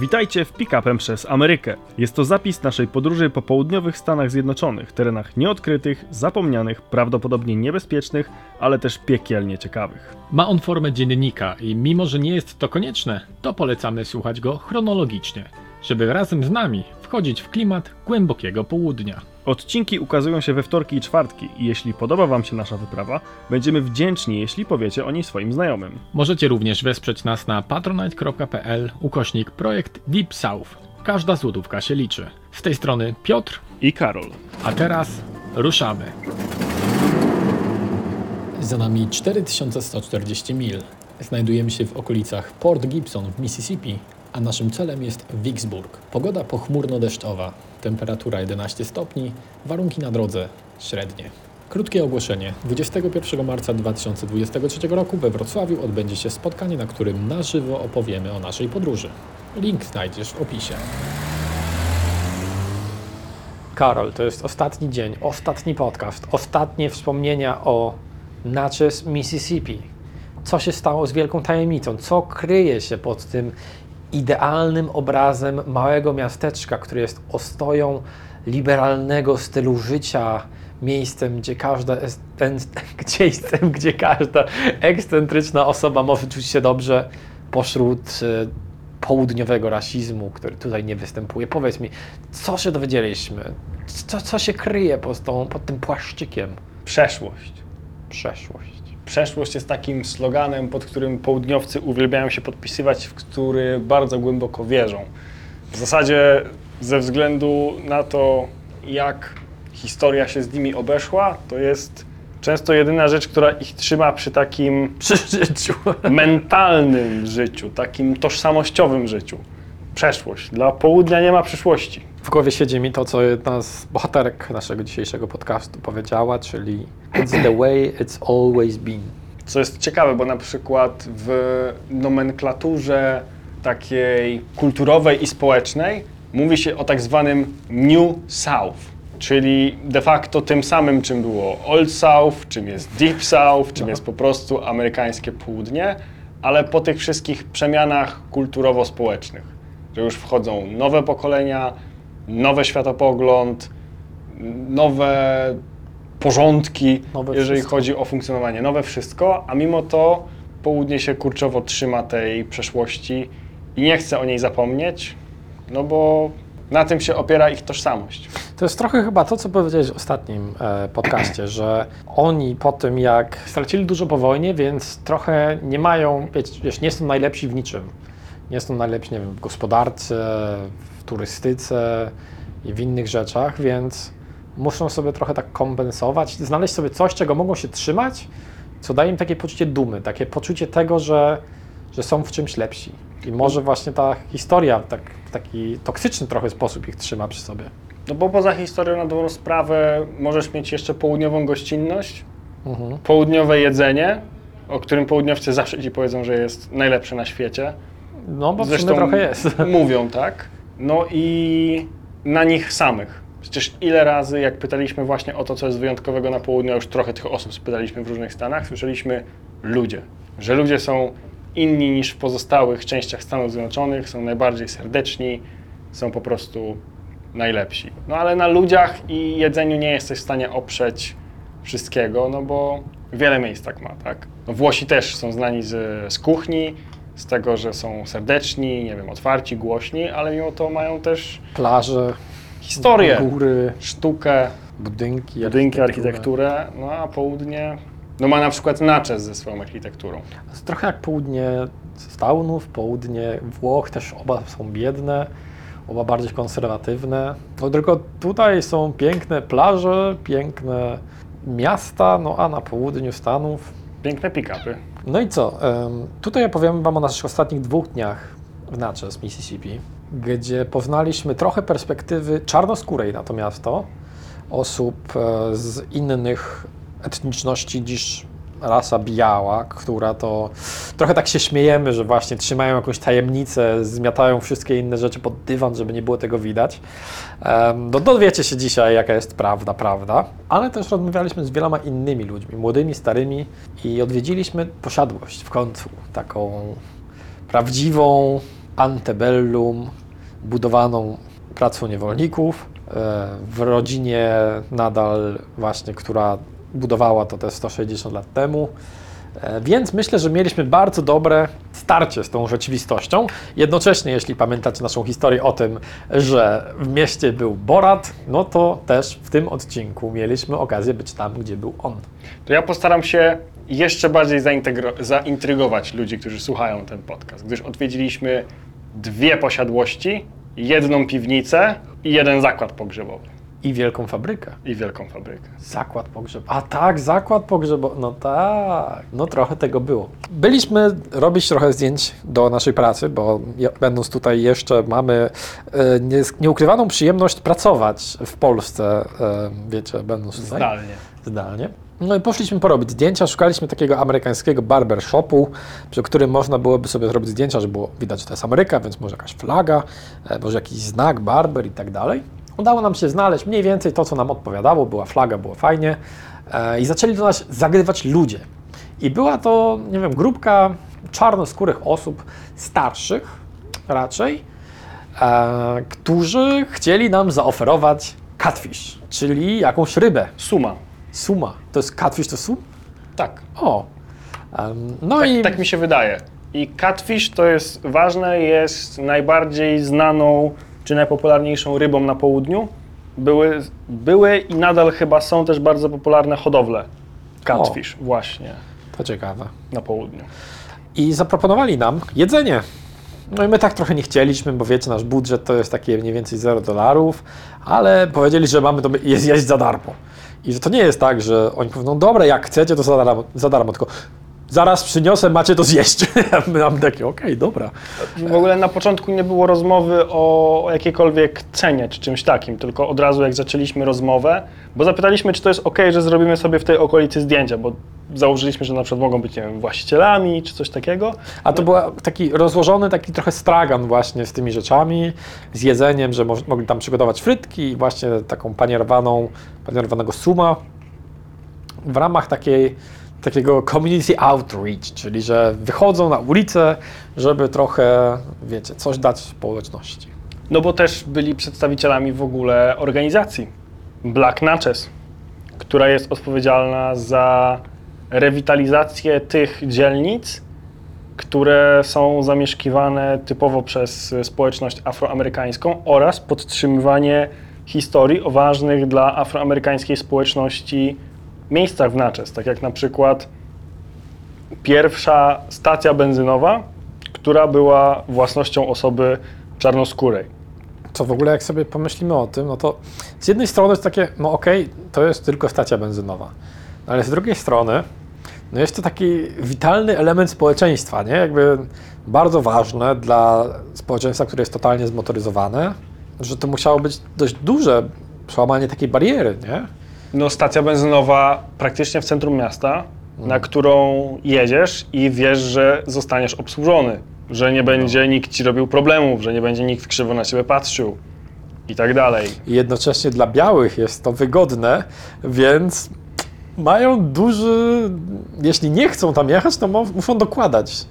Witajcie w Pick-upem przez Amerykę. Jest to zapis naszej podróży po południowych Stanach Zjednoczonych, terenach nieodkrytych, zapomnianych, prawdopodobnie niebezpiecznych, ale też piekielnie ciekawych. Ma on formę dziennika i mimo, że nie jest to konieczne, to polecamy słuchać go chronologicznie, żeby razem z nami wchodzić w klimat głębokiego południa. Odcinki ukazują się we wtorki i czwartki i jeśli podoba Wam się nasza wyprawa, będziemy wdzięczni, jeśli powiecie o niej swoim znajomym. Możecie również wesprzeć nas na patronite.pl ukośnik projekt Deep South. Każda złotówka się liczy. Z tej strony Piotr, I Karol. a teraz ruszamy. Za nami 4140 mil. Znajdujemy się w okolicach Port Gibson w Mississippi, a naszym celem jest Vicksburg. Pogoda pochmurno-deszczowa, temperatura 11 stopni, warunki na drodze średnie. Krótkie ogłoszenie. 21 marca 2023 roku we Wrocławiu odbędzie się spotkanie, na którym na żywo opowiemy o naszej podróży. Link znajdziesz w opisie. Karol, to jest ostatni dzień, ostatni podcast, ostatnie wspomnienia o Natchez, Mississippi. Co się stało z wielką tajemnicą? Co kryje się pod tym idealnym obrazem małego miasteczka, które jest ostoją liberalnego stylu życia, miejscem, gdzie każda, miejscem, gdzie każda ekscentryczna osoba może czuć się dobrze pośród e, południowego rasizmu, który tutaj nie występuje. Powiedz mi, co się dowiedzieliśmy? Co, co się kryje pod, tą, pod tym płaszczykiem? Przeszłość. Przeszłość. Przeszłość jest takim sloganem, pod którym południowcy uwielbiają się podpisywać, w który bardzo głęboko wierzą. W zasadzie ze względu na to, jak historia się z nimi obeszła, to jest często jedyna rzecz, która ich trzyma przy takim Przy życiu. mentalnym życiu, takim tożsamościowym życiu. Przeszłość. Dla południa nie ma przyszłości. W głowie siedzi mi to, co jedna z bohaterek naszego dzisiejszego podcastu powiedziała, czyli It's the way it's always been. Co jest ciekawe, bo na przykład w nomenklaturze takiej kulturowej i społecznej mówi się o tak zwanym New South, czyli de facto tym samym, czym było Old South, czym jest Deep South, czym No. jest po prostu amerykańskie południe, ale po tych wszystkich przemianach kulturowo-społecznych, że już wchodzą nowe pokolenia, nowy światopogląd, nowe porządki, Nowe jeżeli wszystko. chodzi o funkcjonowanie, nowe wszystko, a mimo to południe się kurczowo trzyma tej przeszłości i nie chce o niej zapomnieć, no bo na tym się opiera ich tożsamość. To jest trochę chyba to, co powiedziałeś w ostatnim e, podcaście, że oni po tym, jak stracili dużo po wojnie, więc trochę nie mają, wiesz, wiesz, nie są najlepsi w niczym. Nie są najlepsi, nie wiem, w gospodarce, w turystyce i w innych rzeczach, więc muszą sobie trochę tak kompensować, znaleźć sobie coś, czego mogą się trzymać, co daje im takie poczucie dumy, takie poczucie tego, że, że są w czymś lepsi. I może właśnie ta historia tak, w taki toksyczny trochę sposób ich trzyma przy sobie. No bo poza historią na dobrą sprawę możesz mieć jeszcze południową gościnność, Mhm. południowe jedzenie, o którym południowcy zawsze ci powiedzą, że jest najlepsze na świecie. No, bo Zresztą trochę jest. mówią tak. No i na nich samych. Przecież ile razy, jak pytaliśmy właśnie o to, co jest wyjątkowego na południu, a już trochę tych osób spytaliśmy w różnych stanach, słyszeliśmy ludzie. Że ludzie są inni niż w pozostałych częściach Stanów Zjednoczonych, są najbardziej serdeczni, są po prostu najlepsi. No ale na ludziach i jedzeniu nie jesteś w stanie oprzeć wszystkiego, no bo wiele miejsc tak ma, tak? No Włosi też są znani z, z kuchni, z tego, że są serdeczni, nie wiem, otwarci, głośni, ale mimo to mają też Plaże, historię, góry, sztukę, budynki, budynki, architekturę. architekturę, no a południe, no ma na przykład Natchez ze swoją architekturą. Trochę jak południe Stanów, południe Włoch, też oba są biedne, oba bardziej konserwatywne. No tylko tutaj są piękne plaże, piękne miasta, no a na południu Stanów Piękne pick-upy. No i co? Tutaj opowiem Wam o naszych ostatnich dwóch dniach w Natchez, Mississippi, gdzie poznaliśmy trochę perspektywy czarnoskórej na to miasto, osób e, z innych etniczności niż rasa biała, która to trochę tak się śmiejemy, że właśnie trzymają jakąś tajemnicę, zmiatają wszystkie inne rzeczy pod dywan, żeby nie było tego widać. No dowiecie się dzisiaj, jaka jest prawda, prawda, ale też rozmawialiśmy z wieloma innymi ludźmi, młodymi, starymi i odwiedziliśmy posiadłość w końcu, taką prawdziwą antebellum, budowaną pracą niewolników, e, w rodzinie nadal właśnie, która budowała to te 160 lat temu. E, Więc myślę, że mieliśmy bardzo dobre starcie z tą rzeczywistością. Jednocześnie, jeśli pamiętacie naszą historię o tym, że w mieście był Borat, no to też w tym odcinku mieliśmy okazję być tam, gdzie był on. To ja postaram się jeszcze bardziej zaintrygować ludzi, którzy słuchają ten podcast, gdyż odwiedziliśmy dwie posiadłości, jedną piwnicę i jeden zakład pogrzebowy I wielką fabrykę. i wielką fabrykę. Zakład pogrzebowy. A tak, zakład pogrzebowy. No tak, no trochę tego było. Byliśmy robić trochę zdjęć do naszej pracy, bo będąc tutaj jeszcze mamy e, nie, nieukrywaną przyjemność pracować w Polsce, e, wiecie, będąc tutaj Zdalnie. zdalnie. No i poszliśmy porobić zdjęcia, szukaliśmy takiego amerykańskiego barbershopu, przy którym można byłoby sobie zrobić zdjęcia, żeby było widać, że to jest Ameryka, więc może jakaś flaga, e, może jakiś znak, barber i tak dalej. Udało nam się znaleźć mniej więcej to, co nam odpowiadało, była flaga, było fajnie e, i zaczęli do nas zagrywać ludzie. I była to, nie wiem, grupka czarnoskórych osób, starszych raczej, e, którzy chcieli nam zaoferować catfish, czyli jakąś rybę. Suma. Suma. To jest catfish, to sum? Tak. O. No Tak, i tak mi się wydaje. I catfish to jest ważne, jest najbardziej znaną czy najpopularniejszą rybą na południu. Były, były i nadal chyba są też bardzo popularne hodowle catfish właśnie to ciekawe. na południu. I zaproponowali nam jedzenie. No i my tak trochę nie chcieliśmy, bo wiecie, nasz budżet to jest takie mniej więcej 0 dolarów, ale powiedzieli, że mamy to je- jeść za darmo. I że to nie jest tak, że oni powiedzą, no dobra, jak chcecie, to za darmo, za darmo tylko zaraz przyniosę, macie to zjeść. A my nam takie, okej, dobra. W ogóle na początku nie było rozmowy o jakiejkolwiek cenie czy czymś takim, tylko od razu jak zaczęliśmy rozmowę, bo zapytaliśmy, czy to jest ok, że zrobimy sobie w tej okolicy zdjęcia, bo założyliśmy, że na przykład mogą być, nie wiem, właścicielami czy coś takiego. A to był taki rozłożony, taki trochę stragan właśnie z tymi rzeczami, z jedzeniem, że mo- mogli tam przygotować frytki i właśnie taką panierowaną, panierowanego suma w ramach takiej, takiego community outreach, czyli że wychodzą na ulicę, żeby trochę, wiecie, coś dać społeczności. No bo też byli przedstawicielami w ogóle organizacji Black Natchez, która jest odpowiedzialna za rewitalizację tych dzielnic, które są zamieszkiwane typowo przez społeczność afroamerykańską oraz podtrzymywanie historii o ważnych dla afroamerykańskiej społeczności miejscach w Natchez, tak jak na przykład pierwsza stacja benzynowa, która była własnością osoby czarnoskórej. Co w ogóle, jak sobie pomyślimy o tym, no to z jednej strony jest takie, no okej, to jest tylko stacja benzynowa, no ale z drugiej strony, no jest to taki witalny element społeczeństwa, nie? Jakby bardzo ważne dla społeczeństwa, które jest totalnie zmotoryzowane, że to musiało być dość duże przełamanie takiej bariery, nie? No, stacja benzynowa praktycznie w centrum miasta, na którą jedziesz i wiesz, że zostaniesz obsłużony, że nie będzie nikt ci robił problemów, że nie będzie nikt krzywo na ciebie patrzył i tak dalej. I jednocześnie dla białych jest to wygodne, więc mają duży. Jeśli nie chcą tam jechać, to muszą dokładać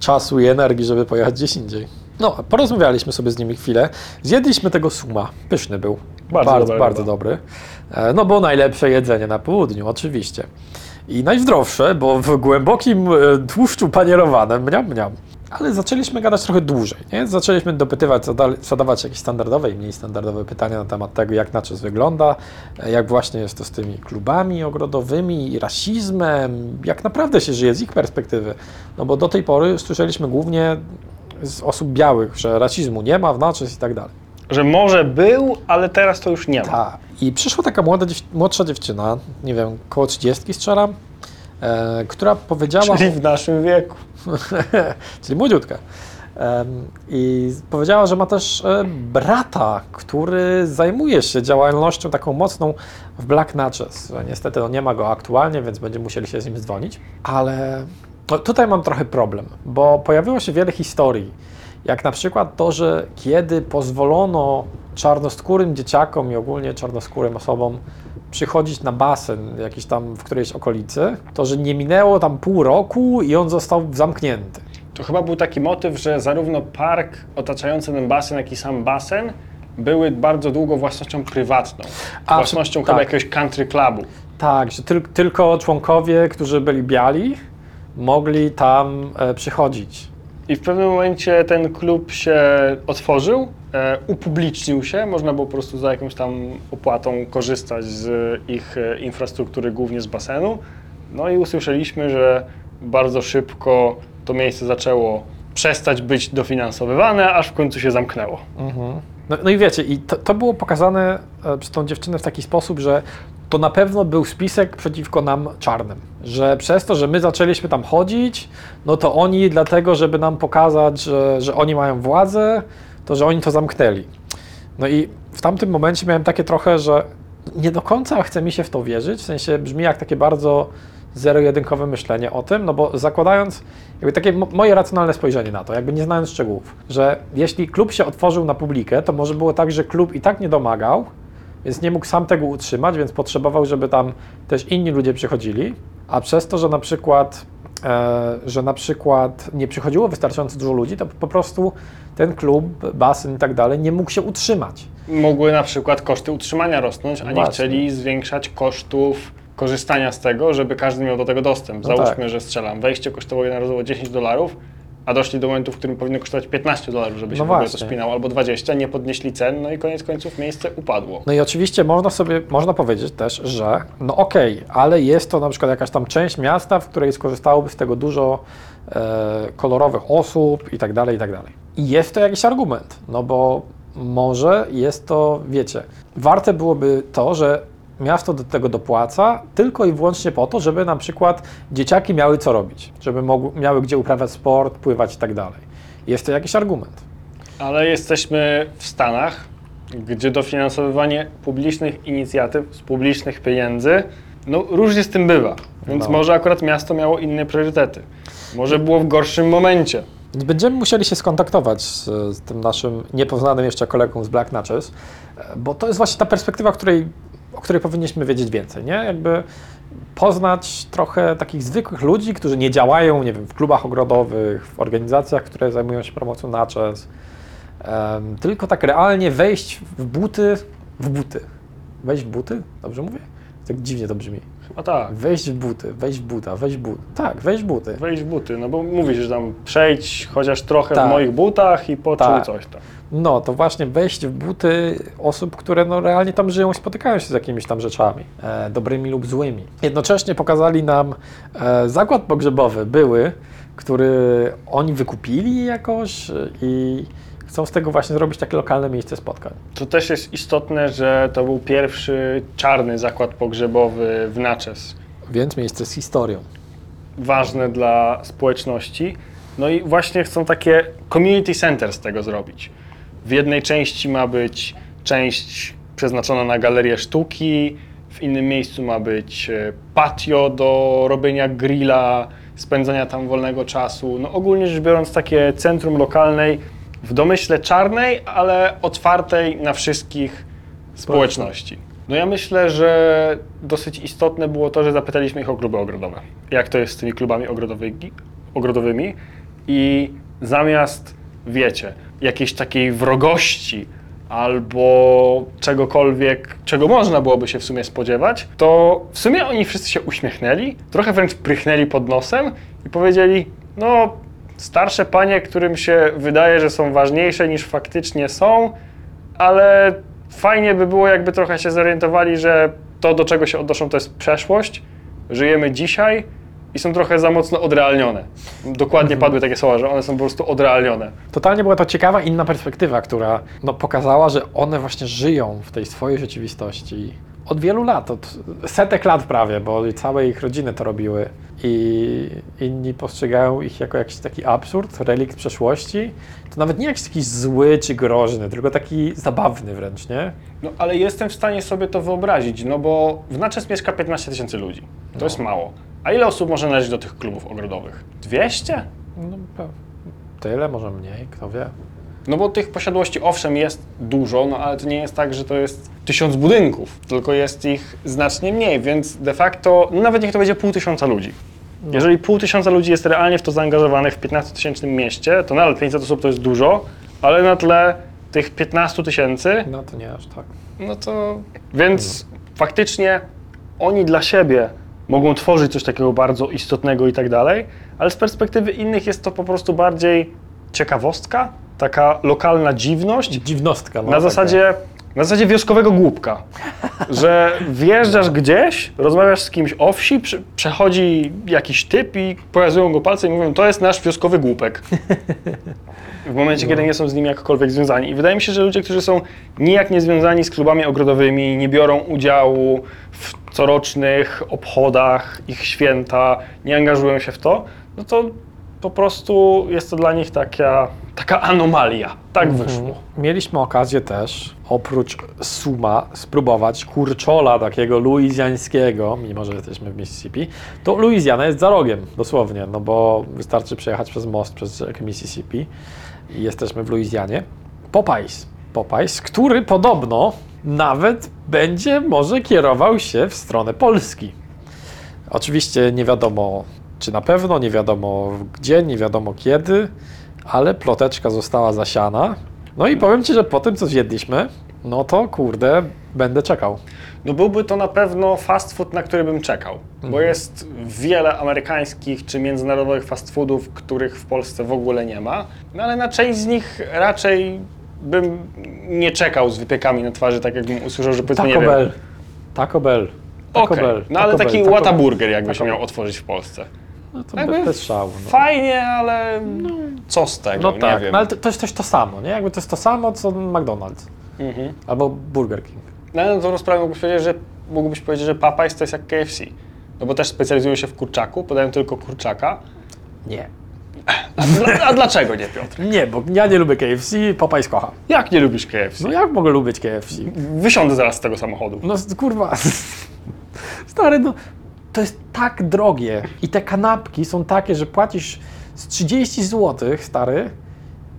czasu i energii, żeby pojechać gdzieś indziej. No, porozmawialiśmy sobie z nimi chwilę. Zjedliśmy tego suma. Pyszny był. Bardzo bardzo, dobra bardzo ryba. dobry. E, No bo najlepsze jedzenie na południu, oczywiście. I najzdrowsze, bo w głębokim e, tłuszczu panierowanym, mniam, mniam. Ale zaczęliśmy gadać trochę dłużej, nie? Zaczęliśmy dopytywać, zada- zadawać jakieś standardowe i mniej standardowe pytania na temat tego, jak naczes wygląda, e, jak właśnie jest to z tymi klubami ogrodowymi i rasizmem, jak naprawdę się żyje z ich perspektywy. No bo do tej pory słyszeliśmy głównie z osób białych, że rasizmu nie ma w naczes i tak dalej. Że może był, ale teraz to już nie ma. Tak. I przyszła taka młoda, dziew- młodsza dziewczyna, nie wiem, koło 30 strzelam, e, która powiedziała... Czyli w naszym wieku. czyli młodziutka. Em, I powiedziała, że ma też e, brata, który zajmuje się działalnością taką mocną w Black Natchez. Niestety no, nie ma go aktualnie, więc będziemy musieli się z nim dzwonić. Ale no, tutaj mam trochę problem, bo pojawiło się wiele historii. Jak na przykład to, że kiedy pozwolono czarnoskórym dzieciakom i ogólnie czarnoskórym osobom przychodzić na basen jakiś tam w którejś okolicy, to że nie minęło tam pół roku i on został zamknięty. To chyba był taki motyw, że zarówno park otaczający ten basen, jak i sam basen były bardzo długo własnością prywatną. A, własnością tak. chyba jakiegoś country clubu. Tak, że tyl- tylko członkowie, którzy byli biali, mogli tam e, przychodzić. I w pewnym momencie ten klub się otworzył, e, upublicznił się, można było po prostu za jakąś tam opłatą korzystać z ich e, infrastruktury, głównie z basenu. No i usłyszeliśmy, że bardzo szybko to miejsce zaczęło przestać być dofinansowywane, aż w końcu się zamknęło. No, no i wiecie, i to, to było pokazane e, przez tą dziewczynę w taki sposób, że to na pewno był spisek przeciwko nam czarnym. Że przez to, że my zaczęliśmy tam chodzić, no to oni dlatego, żeby nam pokazać, że, że oni mają władzę, to że oni to zamknęli. No i w tamtym momencie miałem takie trochę, że nie do końca chce mi się w to wierzyć, w sensie brzmi jak takie bardzo zero-jedynkowe myślenie o tym, no bo zakładając, jakby takie mo- moje racjonalne spojrzenie na to, jakby nie znając szczegółów, że jeśli klub się otworzył na publikę, to może było tak, że klub i tak nie domagał, więc nie mógł sam tego utrzymać, więc potrzebował, żeby tam też inni ludzie przychodzili, a przez to, że na przykład, e, że na przykład nie przychodziło wystarczająco dużo ludzi, to po prostu ten klub, basen i tak dalej nie mógł się utrzymać. Mogły na przykład koszty utrzymania rosnąć, a nie Właśnie. chcieli zwiększać kosztów korzystania z tego, żeby każdy miał do tego dostęp. No Załóżmy, tak. że strzelam, wejście kosztowało jednorazowo 10 dolarów, a doszli do momentu, w którym powinno kosztować 15 dolarów, żeby się No w ogóle to spinało, albo 20, nie podnieśli cen, no i koniec końców miejsce upadło. No i oczywiście można sobie, można powiedzieć też, że no okej, ale jest to na przykład jakaś tam część miasta, w której skorzystałoby z tego dużo e, kolorowych osób i tak dalej, i tak dalej. I jest to jakiś argument, no bo może jest to, wiecie, warte byłoby to, że miasto do tego dopłaca tylko i wyłącznie po to, żeby na przykład dzieciaki miały co robić, żeby mogły, miały gdzie uprawiać sport, pływać i tak dalej. Jest to jakiś argument. Ale jesteśmy w Stanach, gdzie dofinansowywanie publicznych inicjatyw z publicznych pieniędzy, no różnie z tym bywa. Więc No. może akurat miasto miało inne priorytety. Może było w gorszym momencie. Będziemy musieli się skontaktować z, z tym naszym niepoznanym jeszcze kolegą z Black Natchez, bo to jest właśnie ta perspektywa, której, o której powinniśmy wiedzieć więcej, nie? Jakby poznać trochę takich zwykłych ludzi, którzy nie działają, nie wiem, w klubach ogrodowych, w organizacjach, które zajmują się promocją Natchez, em, tylko tak realnie wejść w buty, w buty. Wejść w buty? Dobrze mówię? Tak dziwnie to brzmi. Chyba tak. Wejść w buty, wejść w buta, wejść w buty. Tak, wejść w buty. Wejść w buty, no bo mówisz, że tam przejdź chociaż trochę Tak. w moich butach i poczuł Tak. coś tam. No, to właśnie wejść w buty osób, które no, realnie tam żyją i spotykają się z jakimiś tam rzeczami, e, dobrymi lub złymi. Jednocześnie pokazali nam e, zakład pogrzebowy, były, który oni wykupili jakoś i chcą z tego właśnie zrobić takie lokalne miejsce spotkań. To też jest istotne, że to był pierwszy czarny zakład pogrzebowy w Natchez. Więc miejsce z historią. Ważne dla społeczności. No i właśnie chcą takie community center z tego zrobić. W jednej części ma być część przeznaczona na galerię sztuki, w innym miejscu ma być e, patio do robienia grilla, spędzania tam wolnego czasu. No ogólnie rzecz biorąc takie centrum lokalnej w domyśle czarnej, ale otwartej na wszystkich społeczności. No ja myślę, że dosyć istotne było to, że zapytaliśmy ich o kluby ogrodowe. Jak to jest z tymi klubami ogrodowymi, i zamiast, wiecie, jakiejś takiej wrogości albo czegokolwiek, czego można byłoby się w sumie spodziewać, to w sumie oni wszyscy się uśmiechnęli, trochę wręcz prychnęli pod nosem i powiedzieli, no starsze panie, którym się wydaje, że są ważniejsze niż faktycznie są, ale fajnie by było, jakby trochę się zorientowali, że to, do czego się odnoszą, to jest przeszłość. Żyjemy dzisiaj i są trochę za mocno odrealnione. Dokładnie padły takie słowa, że one są po prostu odrealnione. Totalnie była to ciekawa, inna perspektywa, która no, pokazała, że one właśnie żyją w tej swojej rzeczywistości od wielu lat, od setek lat prawie, bo całe ich rodziny to robiły. i inni postrzegają ich jako jakiś taki absurd, relikt przeszłości, to nawet nie jakiś taki zły czy groźny, tylko taki zabawny wręcz, nie? No ale jestem w stanie sobie to wyobrazić, no bo w Natchez mieszka 15 tysięcy ludzi. To jest mało. A ile osób może należeć do tych klubów ogrodowych? 200? No, tyle, może mniej, kto wie. No bo tych posiadłości owszem jest dużo, no ale to nie jest tak, że to jest tysiąc budynków, tylko jest ich znacznie mniej, więc de facto, no nawet niech to będzie pół tysiąca ludzi. Jeżeli pół tysiąca ludzi jest realnie w to zaangażowanych w 15-tysięcznym mieście, to nadal 500 osób to jest dużo, ale na tle tych 15 tysięcy, No to nie aż tak. no to... Więc faktycznie oni dla siebie mogą tworzyć coś takiego bardzo istotnego i tak dalej, ale z perspektywy innych jest to po prostu bardziej ciekawostka, taka lokalna dziwność, Dziwnostka. No, na zasadzie, na zasadzie wioskowego głupka. Że wjeżdżasz gdzieś, rozmawiasz z kimś o wsi, przy, przechodzi jakiś typ i pokazują go palcem i mówią, to jest nasz wioskowy głupek. W momencie, kiedy nie są z nim jakkolwiek związani. I wydaje mi się, że ludzie, którzy są nijak nie związani z klubami ogrodowymi, nie biorą udziału w corocznych obchodach, ich święta, nie angażują się w to, no to po prostu jest to dla nich taka, taka anomalia. Tak wyszło. Mieliśmy okazję też, oprócz suma, spróbować kurczola takiego luizjańskiego, mimo że jesteśmy w Mississippi. To Luizjana jest za rogiem, dosłownie, no bo wystarczy przejechać przez most przez rzekę Mississippi i jesteśmy w Luizjanie. Popeyes. Popeyes, który podobno nawet będzie może kierował się w stronę Polski. Oczywiście nie wiadomo czy na pewno, nie wiadomo gdzie, nie wiadomo kiedy, ale ploteczka została zasiana. No i powiem Ci, że po tym co zjedliśmy, no to kurde, będę czekał. No byłby to na pewno fast food, na który bym czekał, bo Mhm. jest wiele amerykańskich czy międzynarodowych fast foodów, których w Polsce w ogóle nie ma, no ale na część z nich raczej bym nie czekał z wypiekami na twarzy, tak jakbym usłyszał, że powiedzmy, nie Taco wiem, Bell. Taco Bell. Taco Okej, Bell. no ale Taco taki Bell, Taco- Whataburger jakbyś Taco- miał otworzyć w Polsce. No to Jakby bez, bez szału. No. Fajnie, ale co z tego, No nie tak, wiem. no ale to, to jest też to samo, nie? Jakby to jest to samo, co McDonald's. Mhm. Albo Burger King. No na dobrą sprawę mógłbyś powiedzieć, że, mógłbyś powiedzieć, że Popeyes to jest jak KFC. No bo też specjalizują się w kurczaku, podają tylko kurczaka. Nie. A, dla, a dlaczego nie, Piotr? Nie, bo ja nie lubię KFC, Popeyes kocha. Jak nie lubisz KFC? No jak mogę lubić KFC? Wysiądę zaraz z tego samochodu. No s- kurwa, stary, no to jest tak drogie i te kanapki są takie, że płacisz z 30 zł, stary,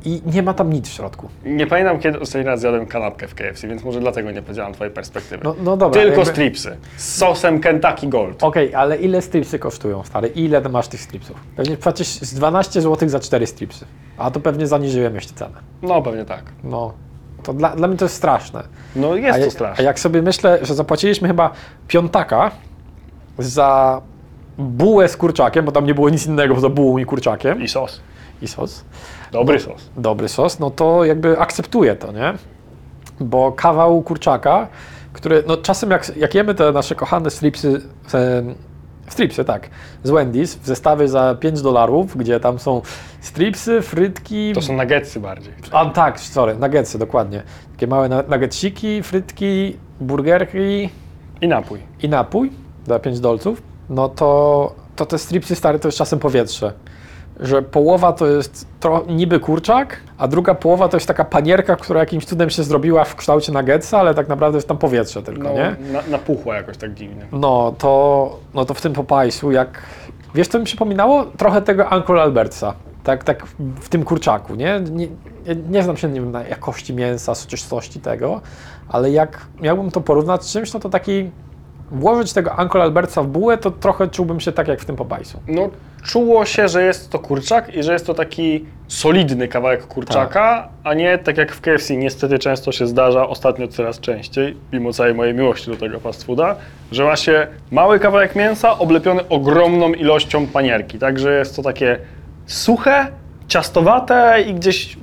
i nie ma tam nic w środku. Nie pamiętam, kiedy ostatni raz zjadłem kanapkę w KFC, więc może dlatego nie powiedziałem twojej perspektywy. No, no dobra. Tylko jakby- stripsy. Z sosem Kentucky Gold. Okej, ale ile stripsy kosztują, stary? Ile masz tych stripsów? Pewnie płacisz z 12 zł za 4 stripsy. A to pewnie zaniżyłem jeszcze cenę. No pewnie tak. No, to dla, dla mnie to jest straszne. No jest a, to straszne. a jak sobie myślę, że zapłaciliśmy chyba piątaka za bułę z kurczakiem, bo tam nie było nic innego poza bułą i kurczakiem I sos. i sos. Dobry sos. Dobry sos, no to jakby akceptuję to, nie? Bo kawał kurczaka, który, no czasem jak, jak jemy te nasze kochane stripsy, e, stripsy, tak, z Wendy's w zestawie za 5 dolarów, gdzie tam są stripsy, frytki, To są nuggetsy bardziej. a tak, sorry, nuggetsy, dokładnie. Takie małe nuggetsiki, frytki, burgerki I napój. i napój za 5 dolców, no to, to te stripsy stare to jest czasem powietrze. Że połowa to jest tro, niby kurczak, a druga połowa to jest taka panierka, która jakimś cudem się zrobiła w kształcie nuggetsa, ale tak naprawdę jest tam powietrze tylko, No, nie? na, napuchła jakoś tak dziwnie. No to, no to w tym Popeyesu, jak... Wiesz, co mi przypominało? Trochę tego Uncle Albertsa. Tak, tak w tym kurczaku, nie? Nie, nie znam się nie wiem, na jakości mięsa, soczystości tego, ale jak miałbym to porównać z czymś, no to taki... Włożyć tego Uncle Albertsa w bułę, to trochę czułbym się tak jak w tym Popeyesu. No, czuło się, że jest to kurczak i że jest to taki solidny kawałek kurczaka, a nie tak jak w KFC. Niestety często się zdarza, ostatnio coraz częściej, mimo całej mojej miłości do tego fast fooda, że ma się mały kawałek mięsa oblepiony ogromną ilością panierki. Także jest to takie suche, ciastowate i gdzieś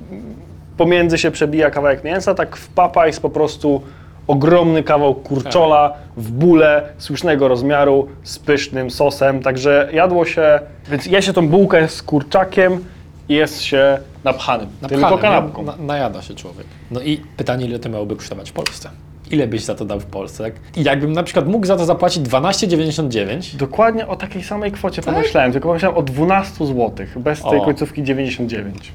pomiędzy się przebija kawałek mięsa, tak w Popeyes po prostu ogromny kawał kurczola w bóle słusznego rozmiaru z pysznym sosem, także jadło się, więc je się tą bułkę z kurczakiem i jest się napchanym, tylko kanapką. najada się człowiek. No i pytanie, ile to miałoby kosztować w Polsce? Ile byś za to dał w Polsce? I jakbym na przykład mógł za to zapłacić 12,99, Dokładnie o takiej samej kwocie Tak? pomyślałem, tylko pomyślałem o 12 zł, bez tej O. końcówki 99.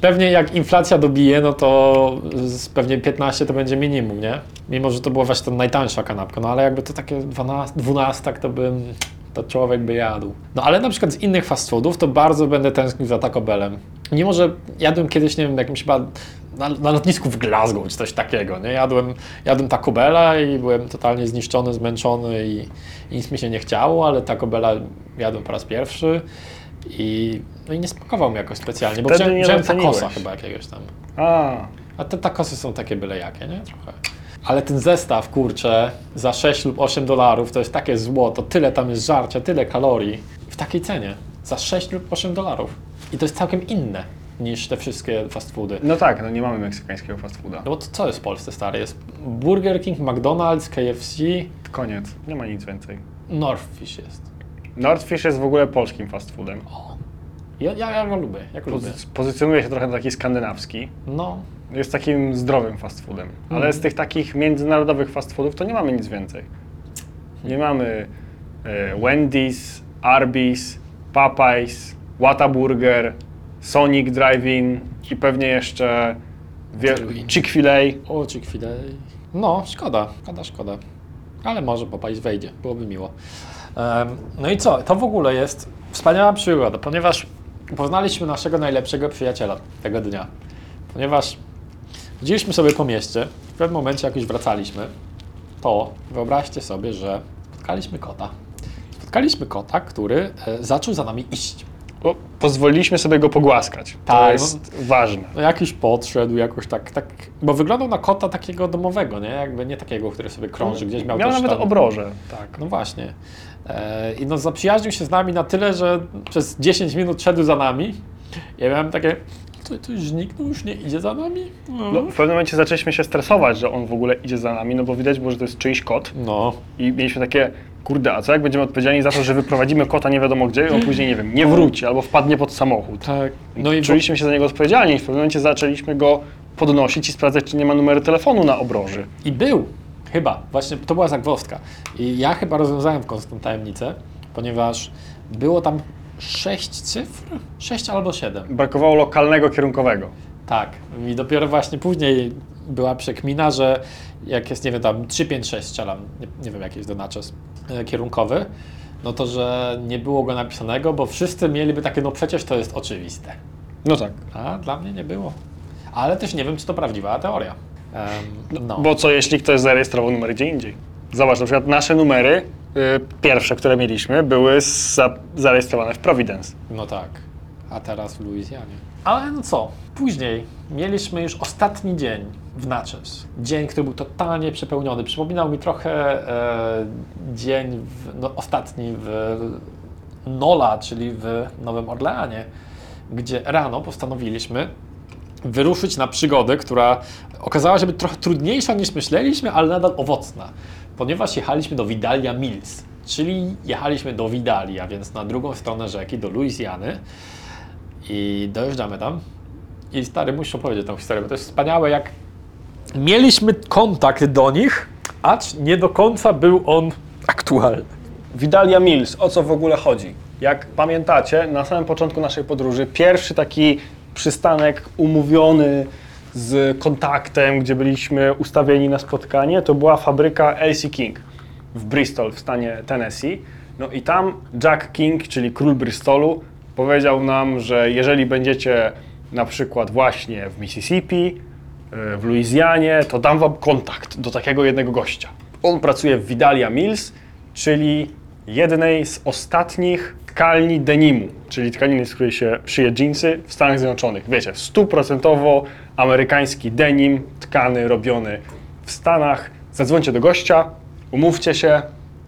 pewnie jak inflacja dobije, no to z pewnie 15 to będzie minimum, nie? Mimo, że to była właśnie ta najtańsza kanapka, no ale jakby to takie 12, 12 to bym, to człowiek by jadł. No ale na przykład z innych fast foodów to bardzo będę tęsknił za Taco Bellem. Mimo, że jadłem kiedyś, nie wiem, jakimś chyba na, na lotnisku w Glasgow czy coś takiego, nie? Jadłem, jadłem Taco Bella i byłem totalnie zniszczony, zmęczony i, i nic mi się nie chciało, ale Taco Bella jadłem po raz pierwszy i, no i nie smakował mi jakoś specjalnie, bo Wtedy wziąłem, tacosa chyba jakiegoś tam. A, A te takosy są takie byle jakie, nie? Trochę. Ale ten zestaw, kurczę, za 6 lub 8 dolarów to jest takie złoto, tyle tam jest żarcia, tyle kalorii w takiej cenie. Za 6 lub 8 dolarów. I to jest całkiem inne niż te wszystkie fast foody. no tak, no nie mamy meksykańskiego fast fooda. No bo to co jest w Polsce, stary? Jest Burger King, McDonald's, KFC, Koniec, nie ma nic więcej. Northfish jest. Nordfish jest w ogóle polskim fast foodem. O. Ja, ja, ja go lubię, ja go lubię. Pozy- pozycjonuje się trochę na taki skandynawski. No, Jest takim zdrowym fast foodem. Ale Mhm. z tych takich międzynarodowych fast foodów to nie mamy nic więcej. Nie mamy e, Wendy's, Arby's, Popeyes, Whataburger, Sonic Drive-In i pewnie jeszcze wie- Drive-In. Chick-fil-A. o Chick-fil-A. No, szkoda, szkoda, szkoda. Ale może Popeyes wejdzie, byłoby miło. Em, no i co? To w ogóle jest wspaniała przygoda, ponieważ poznaliśmy naszego najlepszego przyjaciela tego dnia. Ponieważ chodziliśmy sobie po mieście, w pewnym momencie jak już wracaliśmy, to wyobraźcie sobie, że spotkaliśmy kota. Spotkaliśmy kota, który e, zaczął za nami iść. Bo pozwoliliśmy sobie go pogłaskać. To Tak, jest ważne. No jakiś podszedł, jakoś tak, tak, bo wyglądał na kota takiego domowego, nie? Jakby nie takiego, który sobie krąży, gdzieś miał Miał nawet tam- obroże. Tak. No właśnie. E, I no zaprzyjaźnił się z nami na tyle, że przez 10 minut szedł za nami. Ja miałem takie, to, to już zniknął, już nie idzie za nami? No, No. w pewnym momencie zaczęliśmy się stresować, że on w ogóle idzie za nami, no bo widać było, że to jest czyjś kot. no. I mieliśmy takie, kurde, a co jak będziemy odpowiedzialni za to, że wyprowadzimy kota nie wiadomo gdzie on później, nie wiem, nie wróci albo wpadnie pod samochód. Tak. No i Czuliśmy się za niego odpowiedzialni i w pewnym momencie zaczęliśmy go podnosić i sprawdzać, czy nie ma numeru telefonu na obroży. I był, chyba, właśnie to była zagwozdka. I ja chyba rozwiązałem w końcu tę tajemnicę, ponieważ było tam 6 cyfr, 6 albo 7. Brakowało lokalnego kierunkowego. Tak. I dopiero właśnie później była przekmina, że jak jest, nie wiem, tam 3, 5, 6 strzelam, nie, nie wiem jaki jest donaczes kierunkowy, no to, że nie było go napisanego, bo wszyscy mieliby takie, no przecież to jest oczywiste. No tak. A dla mnie nie było. Ale też nie wiem, czy to prawdziwa teoria. Em, no. Bo co jeśli ktoś zarejestrował numer gdzie indziej? Zobacz, na przykład nasze numery, y, pierwsze, które mieliśmy, były za, zarejestrowane w Providence. No tak. A teraz w Luizjanie. Ale no co? Później mieliśmy już ostatni dzień w Natchez. Dzień, który był totalnie przepełniony. Przypominał mi trochę e, dzień w, no, ostatni w Nola, czyli w Nowym Orleanie, gdzie rano postanowiliśmy wyruszyć na przygodę, która okazała się być trochę trudniejsza niż myśleliśmy, ale nadal owocna, ponieważ jechaliśmy do Vidalia Mills, czyli jechaliśmy do Vidalia, więc na drugą stronę rzeki, do Luizjany i dojeżdżamy tam. I stary, muszę opowiedzieć tę historię, bo to jest wspaniałe, jak mieliśmy kontakt do nich, acz nie do końca był on aktualny. Vidalia Mills, o co w ogóle chodzi? Jak pamiętacie, na samym początku naszej podróży, pierwszy taki przystanek umówiony z kontaktem, gdzie byliśmy ustawieni na spotkanie, to była fabryka LC King w Bristol w stanie Tennessee. No i tam Jack King, czyli król Bristolu, powiedział nam, że jeżeli będziecie na przykład właśnie w Mississippi, w Luizjanie, to dam wam kontakt do takiego jednego gościa. On pracuje w Vidalia Mills, czyli jednej z ostatnich tkalni denimu, czyli tkaniny, z której się szyje dżinsy w Stanach Zjednoczonych. Wiecie, stuprocentowo amerykański denim, tkany, robiony w Stanach. Zadzwońcie do gościa, umówcie się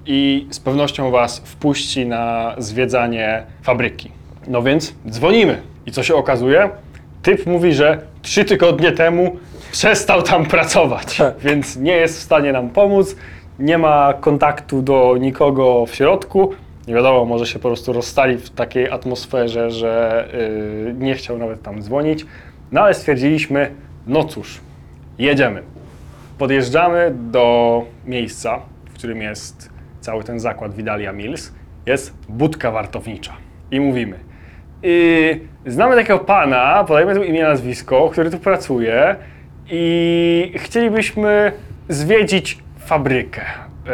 i z pewnością was wpuści na zwiedzanie fabryki. No więc dzwonimy. I co się okazuje? Typ mówi, że trzy tygodnie temu przestał tam pracować, więc nie jest w stanie nam pomóc, nie ma kontaktu do nikogo w środku. Nie wiadomo, może się po prostu rozstali w takiej atmosferze, że yy, nie chciał nawet tam dzwonić. No ale stwierdziliśmy, no cóż, jedziemy. Podjeżdżamy do miejsca, w którym jest cały ten zakład Vidalia Mills. Jest budka wartownicza. I mówimy. I znamy takiego pana, podajmy tu imię, nazwisko, który tu pracuje i chcielibyśmy zwiedzić fabrykę. Yy,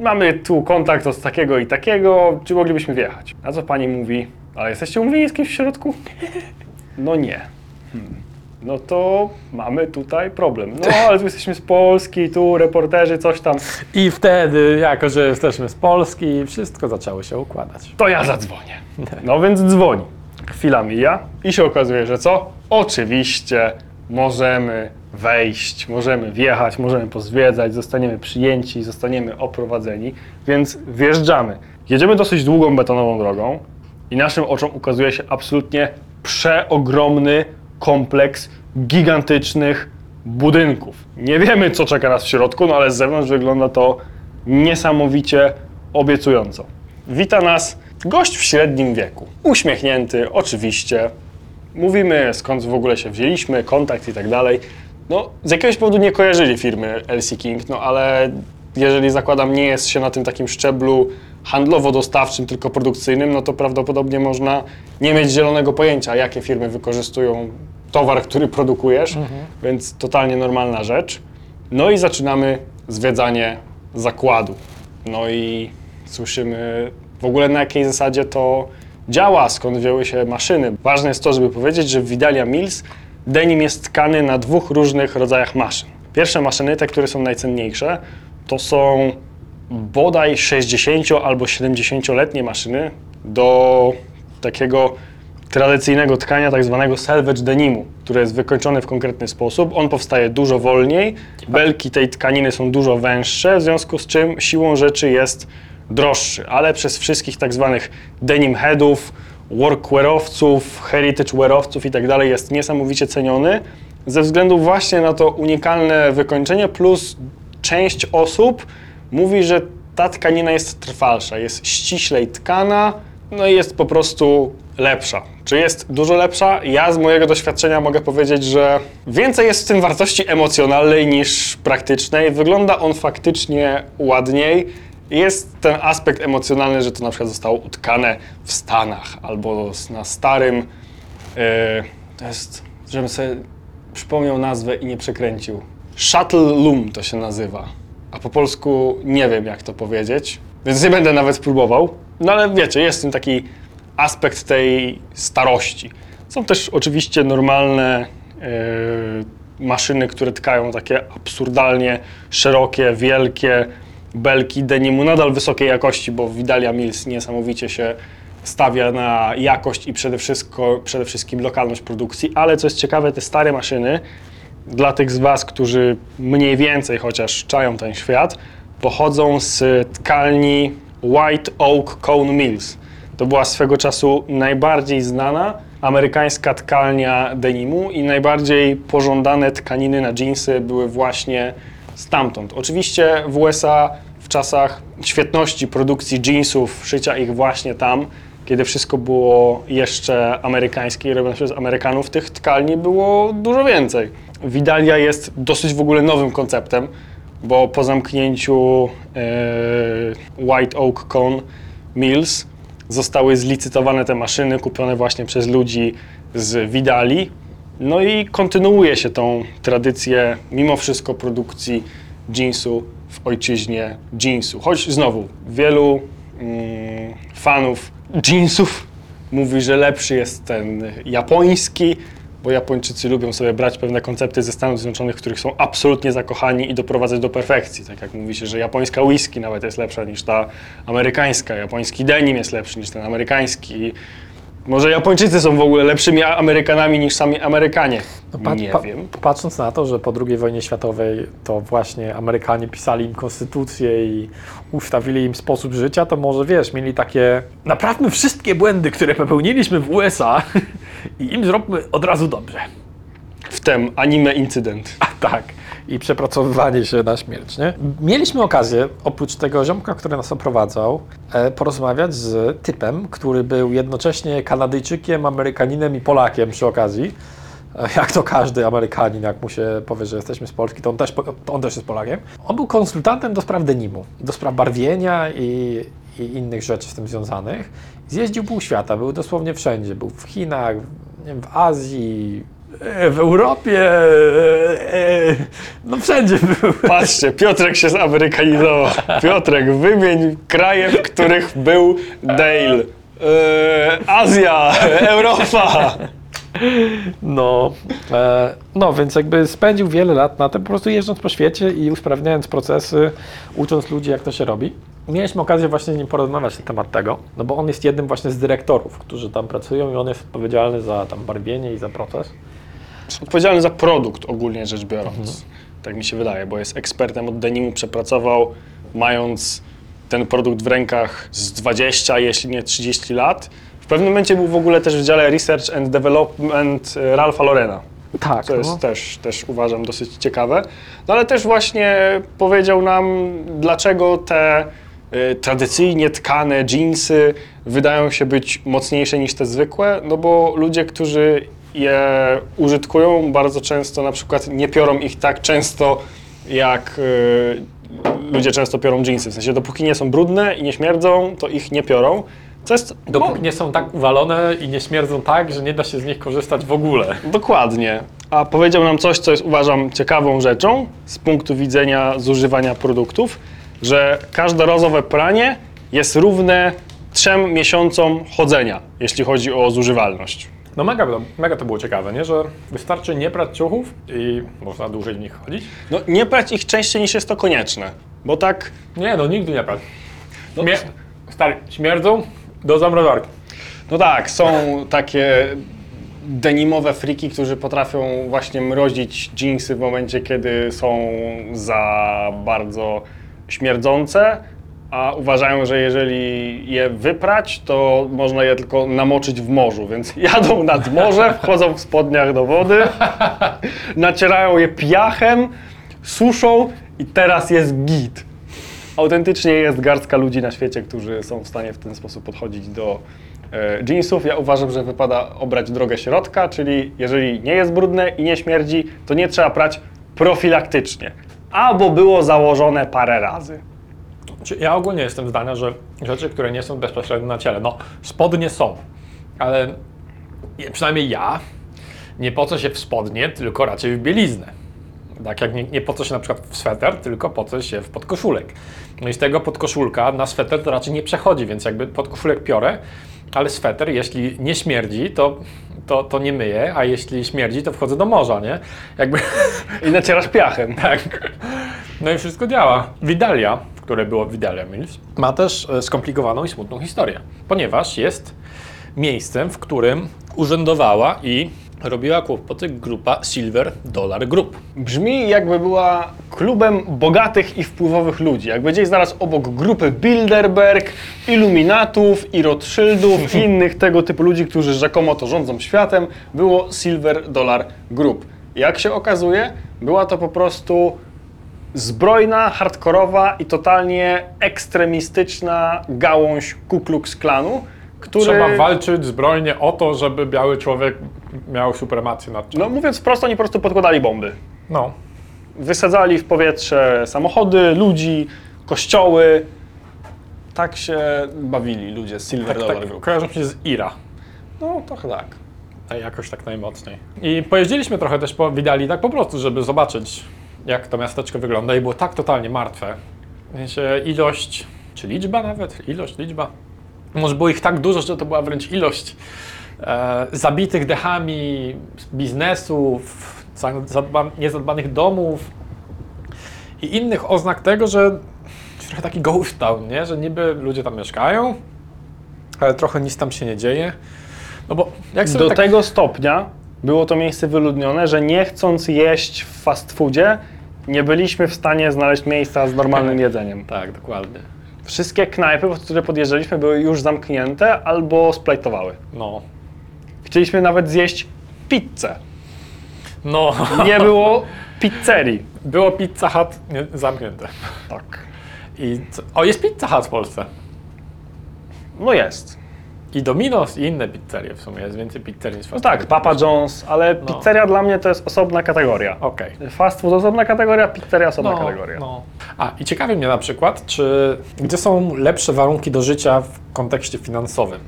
mamy tu kontakt od takiego i takiego, czy moglibyśmy wjechać? Na co pani mówi, ale jesteście umówieni z kimś w środku? No nie. Hmm. No to mamy tutaj problem. No ale tu jesteśmy z Polski, tu reporterzy, coś tam. I wtedy, jako że jesteśmy z Polski, wszystko zaczęło się układać. To ja zadzwonię. No więc dzwoni. Chwila mija i się okazuje, że co? Oczywiście możemy wejść, możemy wjechać, możemy pozwiedzać, zostaniemy przyjęci, zostaniemy oprowadzeni, więc wjeżdżamy. Jedziemy dosyć długą betonową drogą i naszym oczom ukazuje się absolutnie przeogromny kompleks gigantycznych budynków. Nie wiemy, co czeka nas w środku, no ale z zewnątrz wygląda to niesamowicie obiecująco. Wita nas gość w średnim wieku. Uśmiechnięty, oczywiście. Mówimy, skąd w ogóle się wzięliśmy, kontakt i tak dalej. No, z jakiegoś powodu nie kojarzyli firmy LC King, no ale jeżeli zakładam, nie jest się na tym takim szczeblu handlowo-dostawczym, tylko produkcyjnym, no to prawdopodobnie można nie mieć zielonego pojęcia, jakie firmy wykorzystują towar, który produkujesz, więc totalnie normalna rzecz. No i zaczynamy zwiedzanie zakładu. No i słyszymy w ogóle na jakiej zasadzie to działa, skąd wzięły się maszyny. Ważne jest to, żeby powiedzieć, że w Vidalia Mills denim jest tkany na dwóch różnych rodzajach maszyn. Pierwsze maszyny, te, które są najcenniejsze, to są bodaj 60 albo 70-letnie maszyny do takiego tradycyjnego tkania, tak zwanego selvage denimu, które jest wykończone w konkretny sposób. On powstaje dużo wolniej, belki tej tkaniny są dużo węższe, w związku z czym siłą rzeczy jest droższy, ale przez wszystkich tak zwanych denim headów, workwearowców, heritage wearowców i tak dalej jest niesamowicie ceniony ze względu właśnie na to unikalne wykończenie plus część osób mówi, że ta tkanina jest trwalsza, jest ściślej tkana, no i jest po prostu lepsza. Czy jest dużo lepsza? Ja z mojego doświadczenia mogę powiedzieć, że więcej jest w tym wartości emocjonalnej niż praktycznej. Wygląda on faktycznie ładniej. Jest ten aspekt emocjonalny, że to na przykład zostało utkane w Stanach albo na starym. Yy, to jest, żebym sobie przypomniał nazwę i nie przekręcił. Shuttle Loom to się nazywa. A po polsku nie wiem, jak to powiedzieć, więc nie będę nawet próbował. No ale wiecie, jest tym taki aspekt tej starości. Są też oczywiście normalne yy, maszyny, które tkają takie absurdalnie szerokie, wielkie belki denimu, nadal wysokiej jakości, bo Vidalia Mills niesamowicie się stawia na jakość i przede wszystkim, przede wszystkim lokalność produkcji, ale co jest ciekawe, te stare maszyny, dla tych z Was, którzy mniej więcej chociaż czają ten świat, pochodzą z tkalni White Oak Cone Mills. To była swego czasu najbardziej znana amerykańska tkalnia denimu i najbardziej pożądane tkaniny na dżinsy były właśnie stamtąd. Oczywiście w USA w czasach świetności produkcji jeansów, szycia ich właśnie tam, kiedy wszystko było jeszcze amerykańskie i robione przez Amerykanów, tych tkalni było dużo więcej. Vidalia jest dosyć w ogóle nowym konceptem, bo po zamknięciu e, White Oak Cone Mills zostały zlicytowane te maszyny kupione właśnie przez ludzi z Vidali. No i kontynuuje się tą tradycję mimo wszystko produkcji jeansu w ojczyźnie jeansu. Choć znowu wielu mm, fanów jeansów mówi, że lepszy jest ten japoński, bo Japończycy lubią sobie brać pewne koncepty ze Stanów Zjednoczonych, których są absolutnie zakochani i doprowadzać do perfekcji. Tak jak mówi się, że japońska whisky nawet jest lepsza niż ta amerykańska, japoński denim jest lepszy niż ten amerykański. Może Japończycy są w ogóle lepszymi Amerykanami niż sami Amerykanie. No, pat- Nie pa- wiem. Patrząc na to, że po II wojnie światowej to właśnie Amerykanie pisali im konstytucję i ustawili im sposób życia, to może wiesz, mieli takie naprawmy wszystkie błędy, które popełniliśmy w USA i im zróbmy od razu dobrze. Wtem anime incydent. A tak. I przepracowywanie się na śmierć, nie? Mieliśmy okazję, oprócz tego ziomka, który nas oprowadzał, e, porozmawiać z typem, który był jednocześnie Kanadyjczykiem, Amerykaninem i Polakiem przy okazji. jak to każdy Amerykanin, jak mu się powie, że jesteśmy z Polski, to on też, to on też jest Polakiem. On był konsultantem do spraw denimu, do spraw barwienia i, i innych rzeczy z tym związanych. Zjeździł pół świata, był dosłownie wszędzie. Był w Chinach, w Azji, e, w Europie, e, e, no wszędzie był. Patrzcie, Piotrek się zamerykanizował. Piotrek, wymień kraje, w których był Dale. Azja, Europa. No, e, no, więc jakby spędził wiele lat na tym, po prostu jeżdżąc po świecie i usprawniając procesy, ucząc ludzi, jak to się robi. Mieliśmy okazję właśnie z nim porozmawiać na temat tego, no bo on jest jednym właśnie z dyrektorów, którzy tam pracują i on jest odpowiedzialny za tam barwienie i za proces. Jest odpowiedzialny za produkt ogólnie rzecz biorąc. Tak mi się wydaje, bo jest ekspertem od denimu, przepracował mając ten produkt w rękach z 20, jeśli nie 30 lat. W pewnym momencie był w ogóle też w dziale Research and Development e, Ralpha Lorena. Tak, Co jest też, też uważam dosyć ciekawe. No ale też właśnie powiedział nam, dlaczego te y, tradycyjnie tkane jeansy wydają się być mocniejsze niż te zwykłe, no bo ludzie, którzy je użytkują, bardzo często na przykład nie piorą ich tak często, jak y, ludzie często piorą jeansy. W sensie, dopóki nie są brudne i nie śmierdzą, to ich nie piorą. Co jest Dopóki nie są tak uwalone i nie śmierdzą tak, że nie da się z nich korzystać w ogóle. Dokładnie. A powiedział nam coś, co jest uważam ciekawą rzeczą z punktu widzenia zużywania produktów, że każdorazowe pranie jest równe trzem miesiącom chodzenia, jeśli chodzi o zużywalność. No mega, to- mega to było ciekawe, nie? Że wystarczy nie prać ciuchów i można dłużej w nich chodzić. No nie prać ich częściej niż jest to konieczne, bo tak, Nie, no nigdy nie prać. Śmie- stary, śmierdzą do zamrażarki. no tak, są takie denimowe friki, którzy potrafią właśnie mrozić jeansy w momencie, kiedy są za bardzo śmierdzące, a uważają, że jeżeli je wyprać, to można je tylko namoczyć w morzu, więc jadą nad morze, wchodzą w spodniach do wody, nacierają je piachem, suszą i teraz jest git. Autentycznie jest garstka ludzi na świecie, którzy są w stanie w ten sposób podchodzić do e, jeansów. Ja uważam, że wypada obrać drogę środka, czyli jeżeli nie jest brudne i nie śmierdzi, to nie trzeba prać profilaktycznie. Albo było założone parę razy. Czy Ja ogólnie jestem zdania, że rzeczy, które nie są bezpośrednio na ciele, no spodnie są, ale przynajmniej ja nie po co się w spodnie, tylko raczej w bieliznę. Tak jak nie, nie po co się na przykład w sweter, tylko po co się w podkoszulek. No i z tego podkoszulka na sweter to raczej nie przechodzi, więc jakby podkoszulek piorę, ale sweter, jeśli nie śmierdzi, to, to, to nie myję, a jeśli śmierdzi, to wchodzę do morza, nie? Jakby I nacierasz piachem. tak. No i wszystko działa. Vidalia, które było Vidalia Mills, ma też e, skomplikowaną i smutną historię, ponieważ jest miejscem, w którym urzędowała i robiła kłopoty grupa Silver Dollar Group. Brzmi jakby była klubem bogatych i wpływowych ludzi. Jakby gdzieś zaraz obok grupy Bilderberg, Illuminatów i Rothschildów i innych tego typu ludzi, którzy rzekomo to rządzą światem, było Silver Dollar Group. Jak się okazuje, była to po prostu zbrojna, hardkorowa i totalnie ekstremistyczna gałąź Ku Klux Klanu, który... Trzeba walczyć zbrojnie o to, żeby biały człowiek miał supremację nad czymś. No mówiąc wprost, oni po prostu podkładali bomby. No. Wysadzali w powietrze samochody, ludzi, kościoły. Tak się bawili ludzie z Silver Tak, Dollar tak, kojarzą się z Ira. No trochę tak. A jakoś tak najmocniej. I pojeździliśmy trochę też po Widali, tak po prostu, żeby zobaczyć, jak to miasteczko wygląda i było tak totalnie martwe. W sensie ilość, czy liczba nawet, ilość, liczba. Może było ich tak dużo, że to była wręcz ilość e, zabitych dechami biznesów, za- zadba, niezadbanych domów i innych oznak tego, że trochę taki ghost town, nie? Że niby ludzie tam mieszkają, ale trochę nic tam się nie dzieje. No bo jak sobie Do tak... tego stopnia było to miejsce wyludnione, że nie chcąc jeść w fast foodzie, nie byliśmy w stanie znaleźć miejsca z normalnym jedzeniem. Tak, dokładnie. Wszystkie knajpy, pod które podjeżdżaliśmy, były już zamknięte albo splajtowały. No. Chcieliśmy nawet zjeść pizzę. No. Nie było pizzerii. Było Pizza Hut nie, zamknięte. Tak. I co? O, jest Pizza Hut w Polsce. No jest. I Domino's i inne pizzerie w sumie, jest więcej pizzerii niż No fast tak. Papa John's, ale No. pizzeria dla mnie to jest osobna kategoria. Okej. Fast food osobna kategoria, pizzeria osobna No, kategoria. no. A i ciekawi mnie na przykład, czy gdzie są lepsze warunki do życia w kontekście finansowym?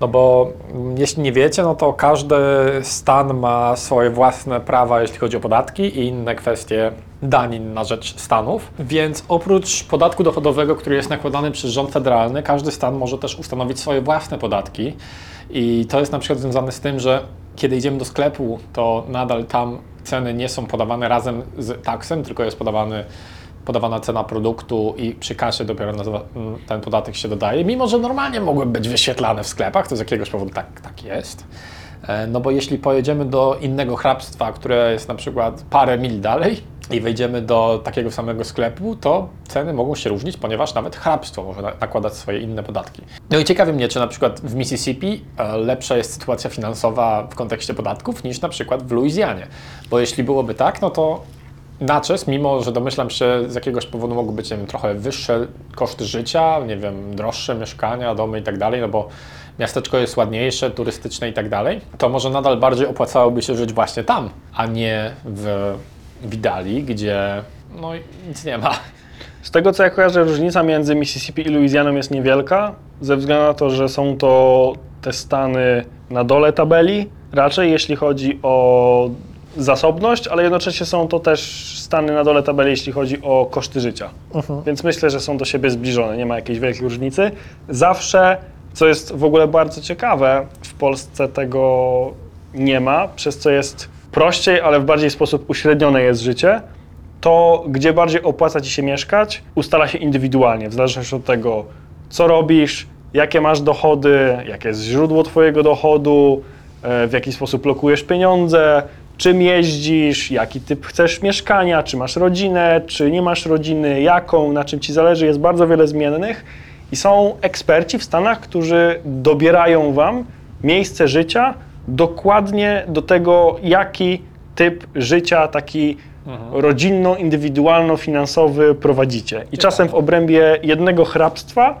No bo mm, jeśli nie wiecie, no to każdy stan ma swoje własne prawa, jeśli chodzi o podatki i inne kwestie danin na rzecz stanów. Więc oprócz podatku dochodowego, który jest nakładany przez rząd federalny, każdy stan może też ustanowić swoje własne podatki. I to jest na przykład związane z tym, że kiedy idziemy do sklepu, to nadal tam ceny nie są podawane razem z taksem, tylko jest podawany, podawana cena produktu i przy kasie dopiero ten podatek się dodaje, mimo że normalnie mogłyby być wyświetlane w sklepach, to z jakiegoś powodu tak, tak jest. E, No bo jeśli pojedziemy do innego hrabstwa, które jest na przykład parę mil dalej i wejdziemy do takiego samego sklepu, to ceny mogą się różnić, ponieważ nawet hrabstwo może na- nakładać swoje inne podatki. No i ciekawi mnie, czy na przykład w Mississippi e, lepsza jest sytuacja finansowa w kontekście podatków niż na przykład w Luizjanie. Bo jeśli byłoby tak, no to Naczes, mimo że domyślam się z jakiegoś powodu mogą być nie wiem, trochę wyższe koszty życia, nie wiem, droższe mieszkania, domy i tak dalej, no bo miasteczko jest ładniejsze, turystyczne i tak dalej, to może nadal bardziej opłacałoby się żyć właśnie tam, a nie w Widali, gdzie no nic nie ma. Z tego co ja kojarzę, różnica między Mississippi i Louisianą jest niewielka, ze względu na to, że są to te stany na dole tabeli, raczej jeśli chodzi o zasobność, ale jednocześnie są to też stany na dole tabeli, jeśli chodzi o koszty życia. Więc myślę, że są do siebie zbliżone, nie ma jakiejś wielkiej różnicy. Zawsze, co jest w ogóle bardzo ciekawe, w Polsce tego nie ma, przez co jest prościej, ale w bardziej sposób uśrednione jest życie to gdzie bardziej opłaca ci się mieszkać, ustala się indywidualnie, w zależności od tego, co robisz, jakie masz dochody, jakie jest źródło twojego dochodu, e, w jaki sposób lokujesz pieniądze, czym jeździsz, jaki typ chcesz mieszkania, czy masz rodzinę, czy nie masz rodziny, jaką, na czym ci zależy, jest bardzo wiele zmiennych i są eksperci w Stanach, którzy dobierają wam miejsce życia dokładnie do tego, jaki typ życia, taki rodzinno-indywidualno-finansowy prowadzicie. I czasem w obrębie jednego hrabstwa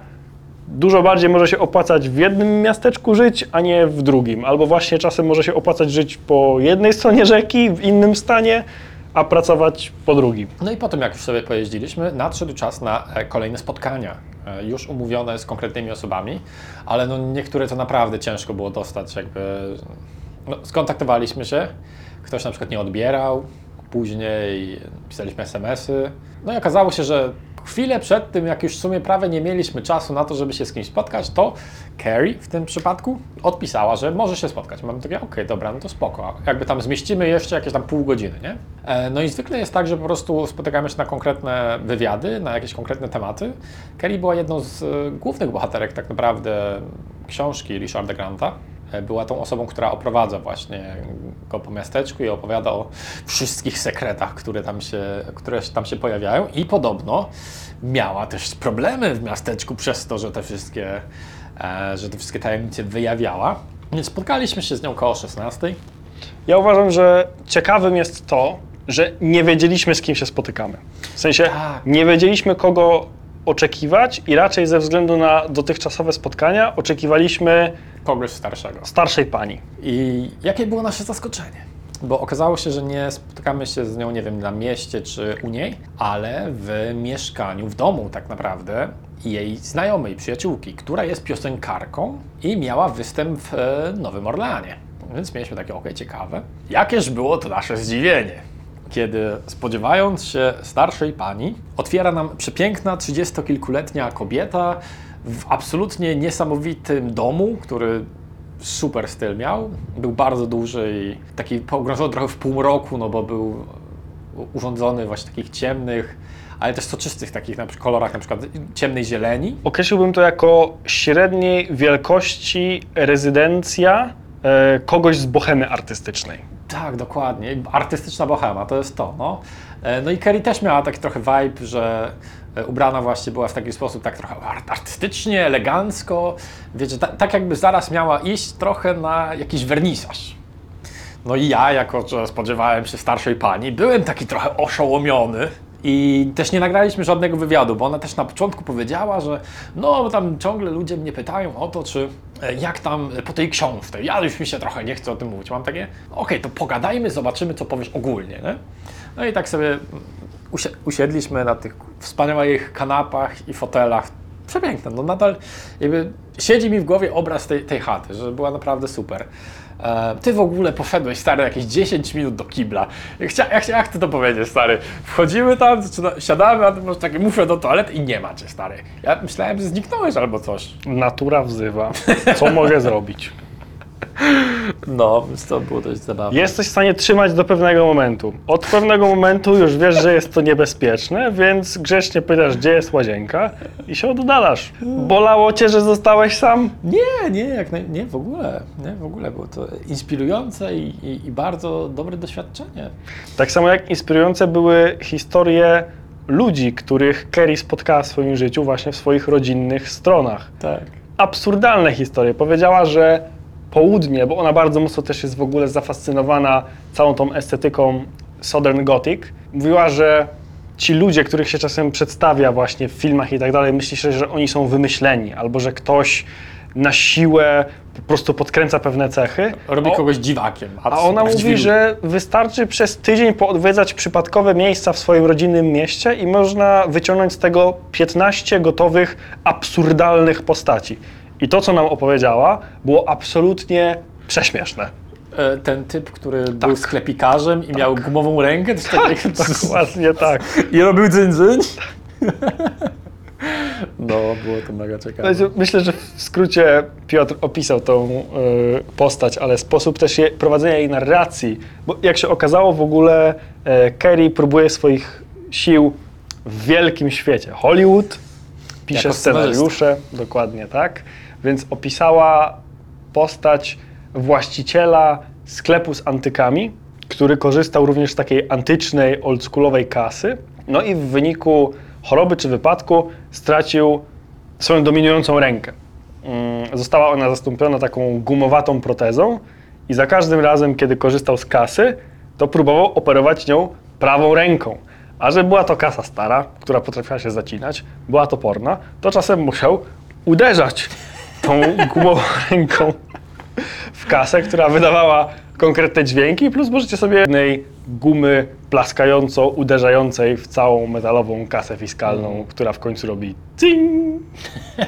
dużo bardziej może się opłacać w jednym miasteczku żyć, a nie w drugim. Albo właśnie czasem może się opłacać żyć po jednej stronie rzeki, w innym stanie, a pracować po drugim. No i potem, jak już sobie pojeździliśmy, nadszedł czas na e, kolejne spotkania, e, już umówione z konkretnymi osobami, ale no niektóre to naprawdę ciężko było dostać, jakby no, skontaktowaliśmy się, ktoś na przykład nie odbierał, później pisaliśmy SMS-y, no i okazało się, że chwilę przed tym, jak już w sumie prawie nie mieliśmy czasu na to, żeby się z kimś spotkać, to Carrie w tym przypadku odpisała, że może się spotkać. Mamy takie, okej, dobra, no to spoko. Jakby tam zmieścimy jeszcze jakieś tam pół godziny, nie? E, No i zwykle jest tak, że po prostu spotykamy się na konkretne wywiady, na jakieś konkretne tematy. Carrie była jedną z e, głównych bohaterek tak naprawdę książki Richarda Granta. E, Była tą osobą, która oprowadza właśnie go po miasteczku i opowiada o wszystkich sekretach, które tam się, które tam się pojawiają. I podobno miała też problemy w miasteczku przez to, że te wszystkie, e, że te wszystkie tajemnice wyjawiała. Więc spotkaliśmy się z nią koło 16. Ja uważam, że ciekawym jest to, że nie wiedzieliśmy, z kim się spotykamy. W sensie Tak. nie wiedzieliśmy, kogo oczekiwać i raczej ze względu na dotychczasowe spotkania oczekiwaliśmy Kogoś starszego. starszej pani. I jakie było nasze zaskoczenie? Bo okazało się, że nie spotykamy się z nią, nie wiem, na mieście czy u niej, ale w mieszkaniu, w domu tak naprawdę jej znajomej, przyjaciółki, która jest piosenkarką i miała występ w e, Nowym Orleanie. Więc mieliśmy takie, okej, ciekawe. Jakież było to nasze zdziwienie, kiedy spodziewając się starszej pani, otwiera nam przepiękna, trzydziestokilkuletnia kobieta w absolutnie niesamowitym domu, który super styl miał. Był bardzo duży i taki pogrążony trochę w półmroku, no bo był urządzony właśnie takich ciemnych, ale też soczystych takich na przykład kolorach, na przykład ciemnej zieleni. Określiłbym to jako średniej wielkości rezydencja e, kogoś z bohemy artystycznej. Tak, dokładnie. Artystyczna bohema, to jest to. No, E, no i Kerry też miała taki trochę vibe, że e, ubrana właśnie była w taki sposób tak trochę art- artystycznie, elegancko. Wiecie, ta, tak jakby zaraz miała iść trochę na jakiś wernisaż. No i ja, jako że spodziewałem się starszej pani, byłem taki trochę oszołomiony I też nie nagraliśmy żadnego wywiadu, bo ona też na początku powiedziała, że no tam ciągle ludzie mnie pytają o to, czy e, jak tam po tej książce. Ja już mi się trochę nie chcę o tym mówić. Mam takie, okej, to pogadajmy, zobaczymy, co powiesz ogólnie. Nie? No i tak sobie usi- usiedliśmy na tych wspaniałych kanapach i fotelach. Przepiękne, no nadal jakby siedzi mi w głowie obraz tej, tej chaty, że była naprawdę super. E, Ty w ogóle poszedłeś, stary, jakieś 10 minut do kibla. Chcia, jak, jak ty to powiedzieć, stary? Wchodzimy tam, zaczyna, siadamy, a ty masz takie, muszę do toalety i nie ma cię, stary. Ja myślałem, że zniknąłeś albo coś. Natura wzywa. Co mogę zrobić? No, więc to było dość zabawne. Jesteś w stanie trzymać do pewnego momentu. Od pewnego momentu już wiesz, że jest to niebezpieczne, więc grzecznie pytasz, gdzie jest łazienka i się oddalasz. Bolało cię, że zostałeś sam? Nie, nie, jak naj... nie, w ogóle, nie, w ogóle było to inspirujące i, i, i bardzo dobre doświadczenie. Tak samo jak inspirujące były historie ludzi, których Kerry spotkała w swoim życiu właśnie w swoich rodzinnych stronach. Tak. absurdalne historie. Powiedziała, że południe, bo ona bardzo mocno też jest w ogóle zafascynowana całą tą estetyką Southern Gothic, mówiła, że ci ludzie, których się czasem przedstawia właśnie w filmach i tak dalej, myśli się, że oni są wymyśleni, albo że ktoś na siłę po prostu podkręca pewne cechy. Robi O- kogoś dziwakiem. a ona mówi, że wystarczy przez tydzień poodwiedzać przypadkowe miejsca w swoim rodzinnym mieście i można wyciągnąć z tego 15 gotowych, absurdalnych postaci. I to, co nam opowiedziała, było absolutnie prześmieszne. E, Ten typ, który był sklepikarzem i miał gumową rękę, coś takiego. Dokładnie tak. I robił dzyndzyn. No, było to mega ciekawe. Myślę, że w skrócie Piotr opisał tą y, postać, ale sposób też je, prowadzenia jej narracji, bo jak się okazało w ogóle e, Kerry próbuje swoich sił w wielkim świecie. Hollywood, pisze Jako scenarzysta. scenariusze, dokładnie tak, więc opisała postać właściciela sklepu z antykami, który korzystał również z takiej antycznej, oldschoolowej kasy, no i w wyniku choroby czy wypadku stracił swoją dominującą rękę. Mm, Została ona zastąpiona taką gumowatą protezą i za każdym razem, kiedy korzystał z kasy, to próbował operować nią prawą ręką. A że była to kasa stara, która potrafiła się zacinać, była toporna, to czasem musiał uderzać tą gumową ręką w kasę, która wydawała konkretne dźwięki, plus możecie sobie jednej gumy plaskająco uderzającej w całą metalową kasę fiskalną, która w końcu robi cing.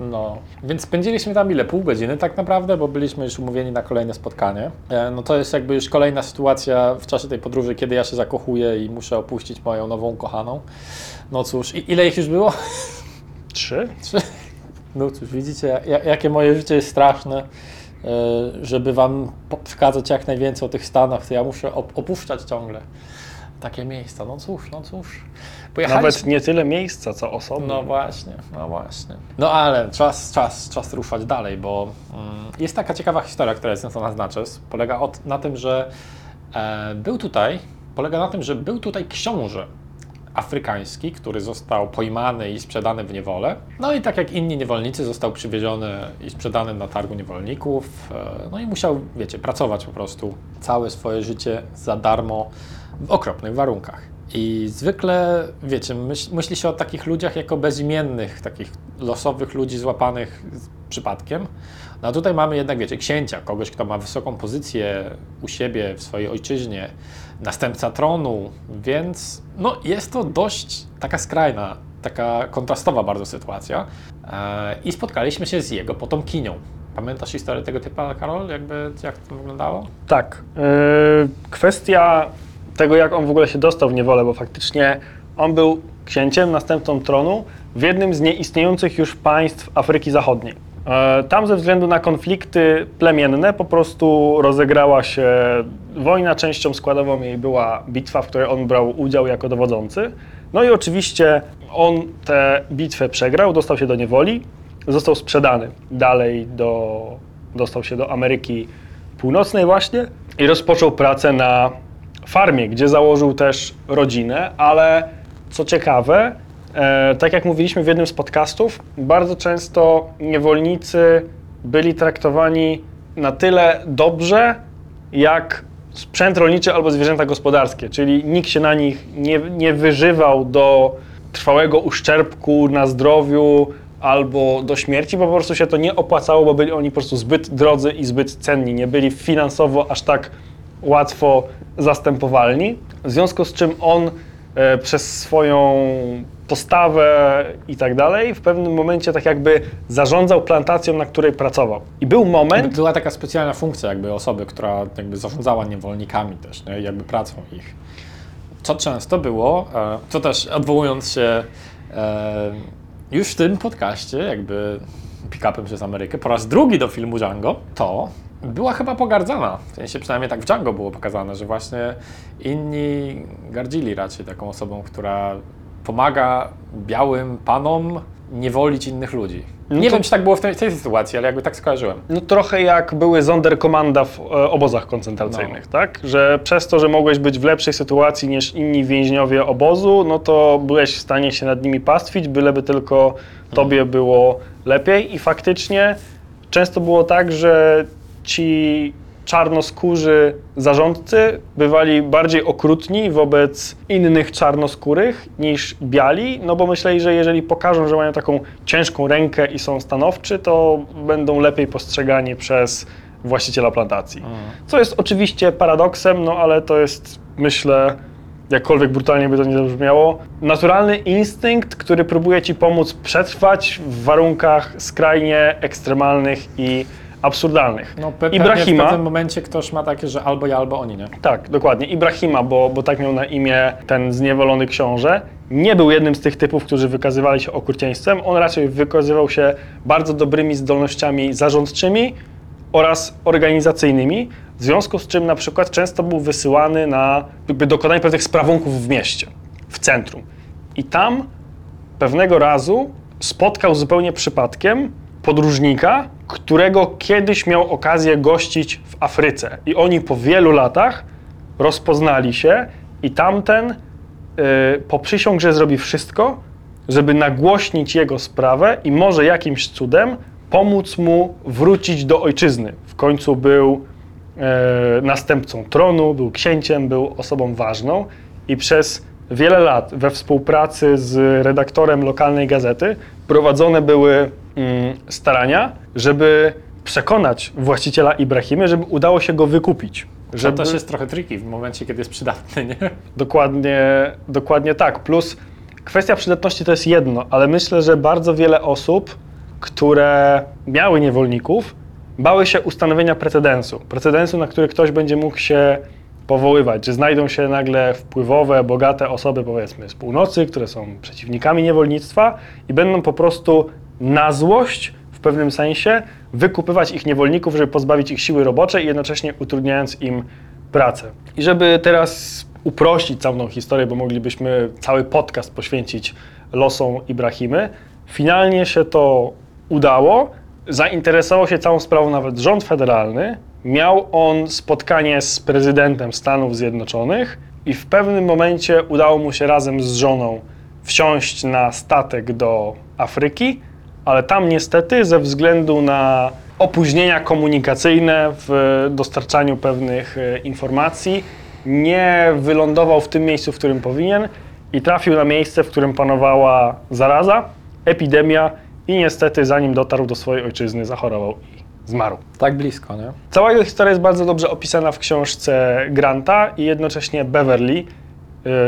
No, więc spędziliśmy tam ile? Pół godziny tak naprawdę, bo byliśmy już umówieni na kolejne spotkanie. E, No to jest jakby już kolejna sytuacja w czasie tej podróży, kiedy ja się zakochuję i muszę opuścić moją nową kochaną. No cóż, i ile ich już było? Trzy? No cóż, widzicie, ja- jakie moje życie jest straszne. E, Żeby wam przekazać jak najwięcej o tych Stanach, to ja muszę op- opuszczać ciągle takie miejsca. No cóż, no cóż. Pojechaliśmy- Nawet nie tyle miejsca, co osoby. no właśnie, no właśnie. No ale czas, czas, czas ruszać dalej, bo mm, jest taka ciekawa historia, która jest związana z Natchez. Polega od, na tym, że e, był tutaj, polega na tym, że był tutaj książę afrykański, który został pojmany i sprzedany w niewolę. No i tak jak inni niewolnicy został przywieziony i sprzedany na targu niewolników. E, no i musiał, wiecie, pracować po prostu całe swoje życie za darmo w okropnych warunkach. I zwykle, wiecie, myśl, myśli się o takich ludziach jako bezimiennych, takich losowych ludzi złapanych przypadkiem. No a tutaj mamy jednak, wiecie, księcia, kogoś, kto ma wysoką pozycję u siebie, w swojej ojczyźnie, następca tronu, więc no, jest to dość taka skrajna, taka kontrastowa bardzo sytuacja. E, I spotkaliśmy się z jego potomkinią. Pamiętasz historię tego typa, Karol? Jakby, jak to wyglądało? Tak. Yy, kwestia tego, jak on w ogóle się dostał w niewolę, bo faktycznie on był księciem, następcą tronu w jednym z nieistniejących już państw Afryki Zachodniej. E, Tam ze względu na konflikty plemienne po prostu rozegrała się wojna. Częścią składową jej była bitwa, w której on brał udział jako dowodzący. No i oczywiście on tę bitwę przegrał, dostał się do niewoli, został sprzedany dalej do, dostał się do Ameryki Północnej właśnie i rozpoczął pracę na farmie, gdzie założył też rodzinę, ale co ciekawe, e, tak jak mówiliśmy w jednym z podcastów, bardzo często niewolnicy byli traktowani na tyle dobrze, jak sprzęt rolniczy albo zwierzęta gospodarskie, czyli nikt się na nich nie, nie wyżywał do trwałego uszczerbku na zdrowiu albo do śmierci, bo po prostu się to nie opłacało, bo byli oni po prostu zbyt drodzy i zbyt cenni, nie byli finansowo aż tak łatwo zastępowalni. W związku z czym on e, przez swoją postawę i tak dalej w pewnym momencie tak jakby zarządzał plantacją, na której pracował. I był moment, Była taka specjalna funkcja jakby osoby, która jakby zarządzała niewolnikami też, nie? jakby pracą ich. Co często było, e, to też odwołując się e, już w tym podcaście, jakby pick-upem przez Amerykę, po raz drugi do filmu Django, to była chyba pogardzana. W sensie przynajmniej tak w Django było pokazane, że właśnie inni gardzili raczej taką osobą, która pomaga białym panom niewolić innych ludzi. No Nie to- wiem, czy tak było w tej, tej sytuacji, ale jakby tak skojarzyłem. no trochę jak były Sonderkommanda w e, obozach koncentracyjnych, tak? Że przez to, że mogłeś być w lepszej sytuacji niż inni więźniowie obozu, no to byłeś w stanie się nad nimi pastwić, byleby tylko tobie było lepiej i faktycznie często było tak, że ci czarnoskórzy zarządcy bywali bardziej okrutni wobec innych czarnoskórych niż biali, no bo myśleli, że jeżeli pokażą, że mają taką ciężką rękę i są stanowczy, to będą lepiej postrzegani przez właściciela plantacji. Co jest oczywiście paradoksem, no ale to jest, myślę, jakkolwiek brutalnie by to nie zabrzmiało, naturalny instynkt, który próbuje ci pomóc przetrwać w warunkach skrajnie ekstremalnych i absurdalnych. No, pewnie Ibrahima, w pewnym momencie ktoś ma takie, że albo ja, albo oni, nie? tak, dokładnie, Ibrahima, bo, bo tak miał na imię ten zniewolony książę, nie był jednym z tych typów, którzy wykazywali się okrucieństwem. On raczej wykazywał się bardzo dobrymi zdolnościami zarządczymi oraz organizacyjnymi, w związku z czym na przykład często był wysyłany na jakby dokonanie pewnych sprawunków w mieście, w centrum. I tam pewnego razu spotkał zupełnie przypadkiem podróżnika, którego kiedyś miał okazję gościć w Afryce. I oni po wielu latach rozpoznali się i tamten y, poprzysiągł, że zrobi wszystko, żeby nagłośnić jego sprawę i może jakimś cudem pomóc mu wrócić do ojczyzny. W końcu był e, następcą tronu, był księciem, był osobą ważną i przez wiele lat we współpracy z redaktorem lokalnej gazety prowadzone były starania, żeby przekonać właściciela Ibrahimy, żeby udało się go wykupić. To Żeby... też jest trochę tricky w momencie, kiedy jest przydatny, nie? Dokładnie, dokładnie tak. Plus kwestia przydatności to jest jedno, ale myślę, że bardzo wiele osób, które miały niewolników, bały się ustanowienia precedensu. Precedensu, na który ktoś będzie mógł się powoływać, że znajdą się nagle wpływowe, bogate osoby, powiedzmy, z północy, które są przeciwnikami niewolnictwa i będą po prostu na złość w pewnym sensie wykupywać ich niewolników, żeby pozbawić ich siły roboczej i jednocześnie utrudniając im pracę. I żeby teraz uprościć całą tą historię, bo moglibyśmy cały podcast poświęcić losom Ibrahimy, finalnie się to udało. Zainteresował się całą sprawą nawet rząd federalny. Miał on spotkanie z prezydentem Stanów Zjednoczonych i w pewnym momencie udało mu się razem z żoną wsiąść na statek do Afryki, ale tam niestety ze względu na opóźnienia komunikacyjne w dostarczaniu pewnych e, informacji nie wylądował w tym miejscu, w którym powinien i trafił na miejsce, w którym panowała zaraza, epidemia i niestety zanim dotarł do swojej ojczyzny zachorował i zmarł. Tak blisko, nie? Cała jego historia jest bardzo dobrze opisana w książce Granta i jednocześnie Beverly,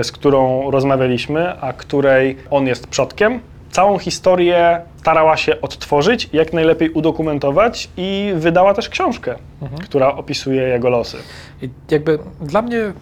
y, z którą rozmawialiśmy, a której on jest przodkiem. Całą historię starała się odtworzyć, jak najlepiej udokumentować i wydała też książkę, która opisuje jego losy. I jakby dla mnie,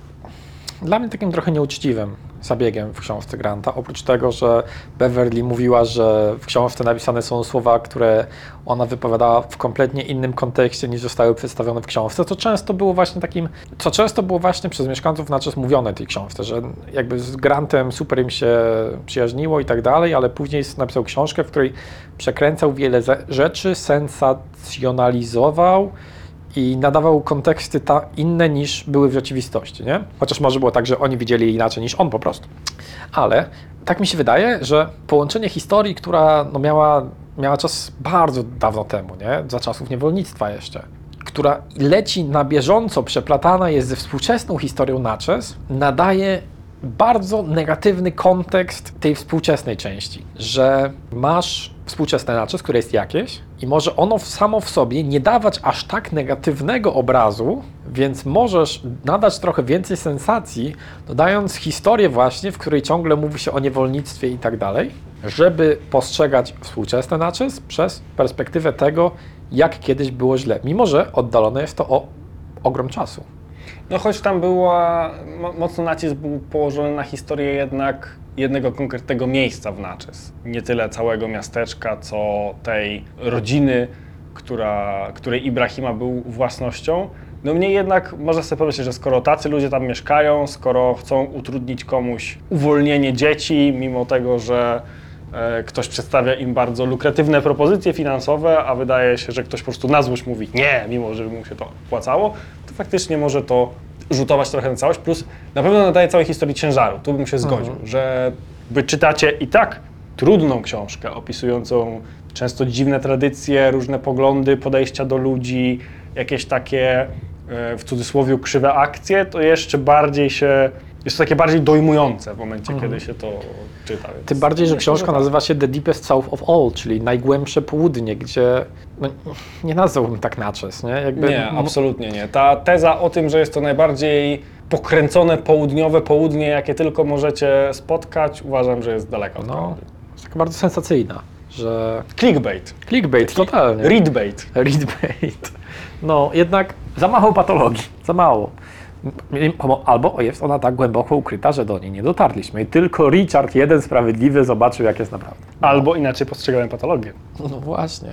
dla mnie takim trochę nieuczciwym zabiegiem w książce Granta, oprócz tego, że Beverly mówiła, że w książce napisane są słowa, które ona wypowiadała w kompletnie innym kontekście niż zostały przedstawione w książce, to często było właśnie takim, co często było właśnie przez mieszkańców na czas mówione tej książce, że jakby z Grantem super im się przyjaźniło i tak dalej, ale później napisał książkę, w której przekręcał wiele ze- rzeczy, sensacjonalizował, i nadawał konteksty ta inne niż były w rzeczywistości, nie? Chociaż może było tak, że oni widzieli inaczej niż on po prostu. Ale tak mi się wydaje, że połączenie historii, która no miała, miała czas bardzo dawno temu, nie? Za czasów niewolnictwa jeszcze, która leci na bieżąco, przeplatana jest ze współczesną historią Natchez, nadaje bardzo negatywny kontekst tej współczesnej części, że masz współczesne Natchez, które jest jakieś i może ono samo w sobie nie dawać aż tak negatywnego obrazu, więc możesz nadać trochę więcej sensacji, dodając historię właśnie, w której ciągle mówi się o niewolnictwie i tak dalej, żeby postrzegać współczesne Natchez przez perspektywę tego, jak kiedyś było źle, mimo że oddalone jest to o ogrom czasu. No choć tam była, mo- mocno nacisk był położony na historię jednak jednego konkretnego miejsca w Natchez. Nie tyle całego miasteczka, co tej rodziny, która, której Ibrahima był własnością. No mnie jednak można sobie pomyśleć, że skoro tacy ludzie tam mieszkają, skoro chcą utrudnić komuś uwolnienie dzieci, mimo tego, że e, ktoś przedstawia im bardzo lukratywne propozycje finansowe, a wydaje się, że ktoś po prostu na złość mówi nie, mimo że mu się to opłacało, faktycznie może to rzutować trochę na całość, plus na pewno nadaje całej historii ciężaru. Tu bym się zgodził, że wy czytacie i tak trudną książkę opisującą często dziwne tradycje, różne poglądy, podejścia do ludzi, jakieś takie e, w cudzysłowie krzywe akcje, to jeszcze bardziej się, jest to takie bardziej dojmujące w momencie, kiedy się to czyta. Więc Tym bardziej, że książka nazywa się The Deepest South of All, czyli najgłębsze południe, gdzie no, nie nazwałbym tak Natchez, nie? Jakby, Nie, absolutnie nie. Ta teza o tym, że jest to najbardziej pokręcone południowe południe, jakie tylko możecie spotkać, uważam, że jest daleka od No, prawdy. jest taka bardzo sensacyjna, że Clickbait, clickbait totalnie. readbait. Readbait. No, jednak za mało patologii, za mało. Albo jest ona tak głęboko ukryta, że do niej nie dotarliśmy. I tylko Richard, jeden sprawiedliwy, zobaczył, jak jest naprawdę. Albo inaczej postrzegałem patologię. No właśnie.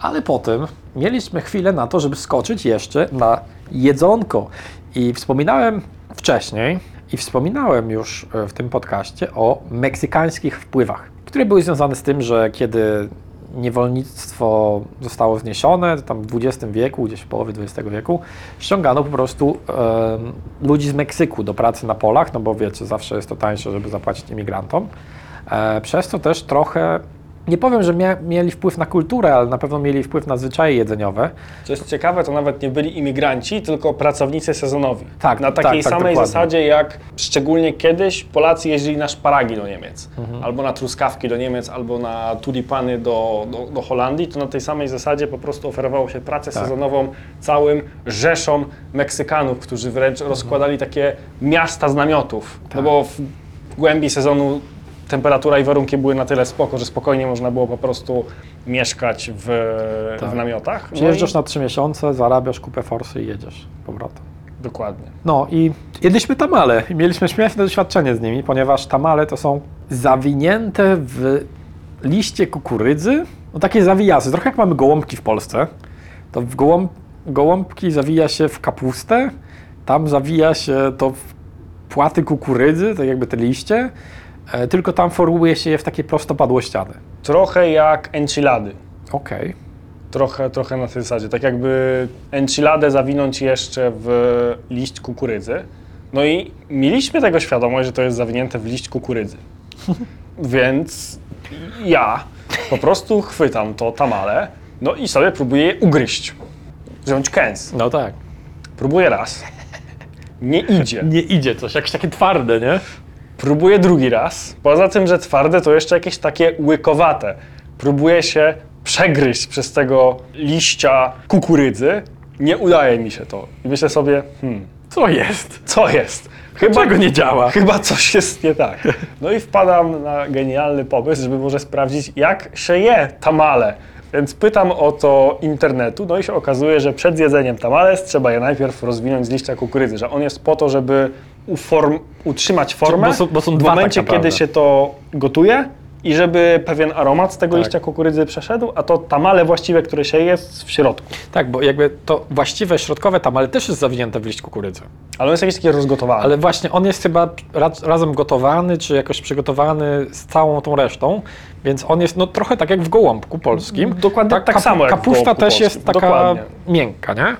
Ale potem mieliśmy chwilę na to, żeby skoczyć jeszcze na jedzonko. I wspominałem wcześniej, i wspominałem już e, w tym podcaście o meksykańskich wpływach, które były związane z tym, że kiedy niewolnictwo zostało zniesione, to tam w XX wieku, gdzieś w połowie XX wieku, ściągano po prostu em, ludzi z Meksyku do pracy na polach, no bo wiecie, zawsze jest to tańsze, żeby zapłacić imigrantom. E, przez co też trochę, nie powiem, że mieli wpływ na kulturę, ale na pewno mieli wpływ na zwyczaje jedzeniowe. Co jest ciekawe, to nawet nie byli imigranci, tylko pracownicy sezonowi. Tak, Na tak, takiej tak, samej dokładnie. zasadzie, jak szczególnie kiedyś Polacy jeździli na szparagi do Niemiec, Mhm. albo na truskawki do Niemiec, albo na tulipany do, do, do Holandii, to na tej samej zasadzie po prostu oferowało się pracę Tak. sezonową całym rzeszom Meksykanów, którzy wręcz Mhm. rozkładali takie miasta z namiotów. Tak. No bo w głębi sezonu temperatura i warunki były na tyle spoko, że spokojnie można było po prostu mieszkać w, Tak. w namiotach. No Przyjeżdżasz i- na trzy miesiące, zarabiasz kupę forsy i jedziesz z powrotem. Dokładnie. No i jedliśmy tamale i mieliśmy śmieszne doświadczenie z nimi, ponieważ tamale to są zawinięte w liście kukurydzy, no takie zawijasy, trochę jak mamy gołąbki w Polsce, to w gołąb, gołąbki zawija się w kapustę, tam zawija się to w płaty kukurydzy, tak jakby te liście, tylko tam formułuje się je w takie prostopadłościany. Trochę jak enchilady. Okej. Trochę, trochę na tej zasadzie. Tak jakby enchiladę zawinąć jeszcze w liść kukurydzy. No i mieliśmy tego świadomość, że to jest zawinięte w liść kukurydzy. Więc ja po prostu chwytam to tamale, no i sobie próbuję je ugryźć. Wziąć kęs. No tak. Próbuję raz. Nie idzie. Nie idzie coś, jakieś takie twarde, nie? Próbuję drugi raz. Poza tym, że twarde, to jeszcze jakieś takie łykowate. Próbuję się przegryźć przez tego liścia kukurydzy. Nie udaje mi się to. I myślę sobie, hmm, Co jest? co jest? Dlaczego nie działa? Chyba coś jest nie tak. No i wpadam na genialny pomysł, żeby może sprawdzić, jak się je tamale. Więc pytam o to internetu, no i się okazuje, że przed jedzeniem tamales trzeba je najpierw rozwinąć z liścia kukurydzy, że on jest po to, żeby uform, utrzymać formę Bo są- bo są w dwa tak momencie, naprawdę. kiedy się to gotuje i żeby pewien aromat z tego Tak. liścia kukurydzy przeszedł, a to tamale właściwe, które się jest w środku. Tak, bo jakby to właściwe środkowe tamale też jest zawinięte w liść kukurydzy. Ale on jest jakiś taki rozgotowany. Ale właśnie on jest chyba ra razem gotowany, czy jakoś przygotowany z całą tą resztą, więc on jest no, trochę tak jak w gołąbku polskim. Dokładnie Ta tak samo jak Kapusta też jest taka Dokładnie. miękka, nie?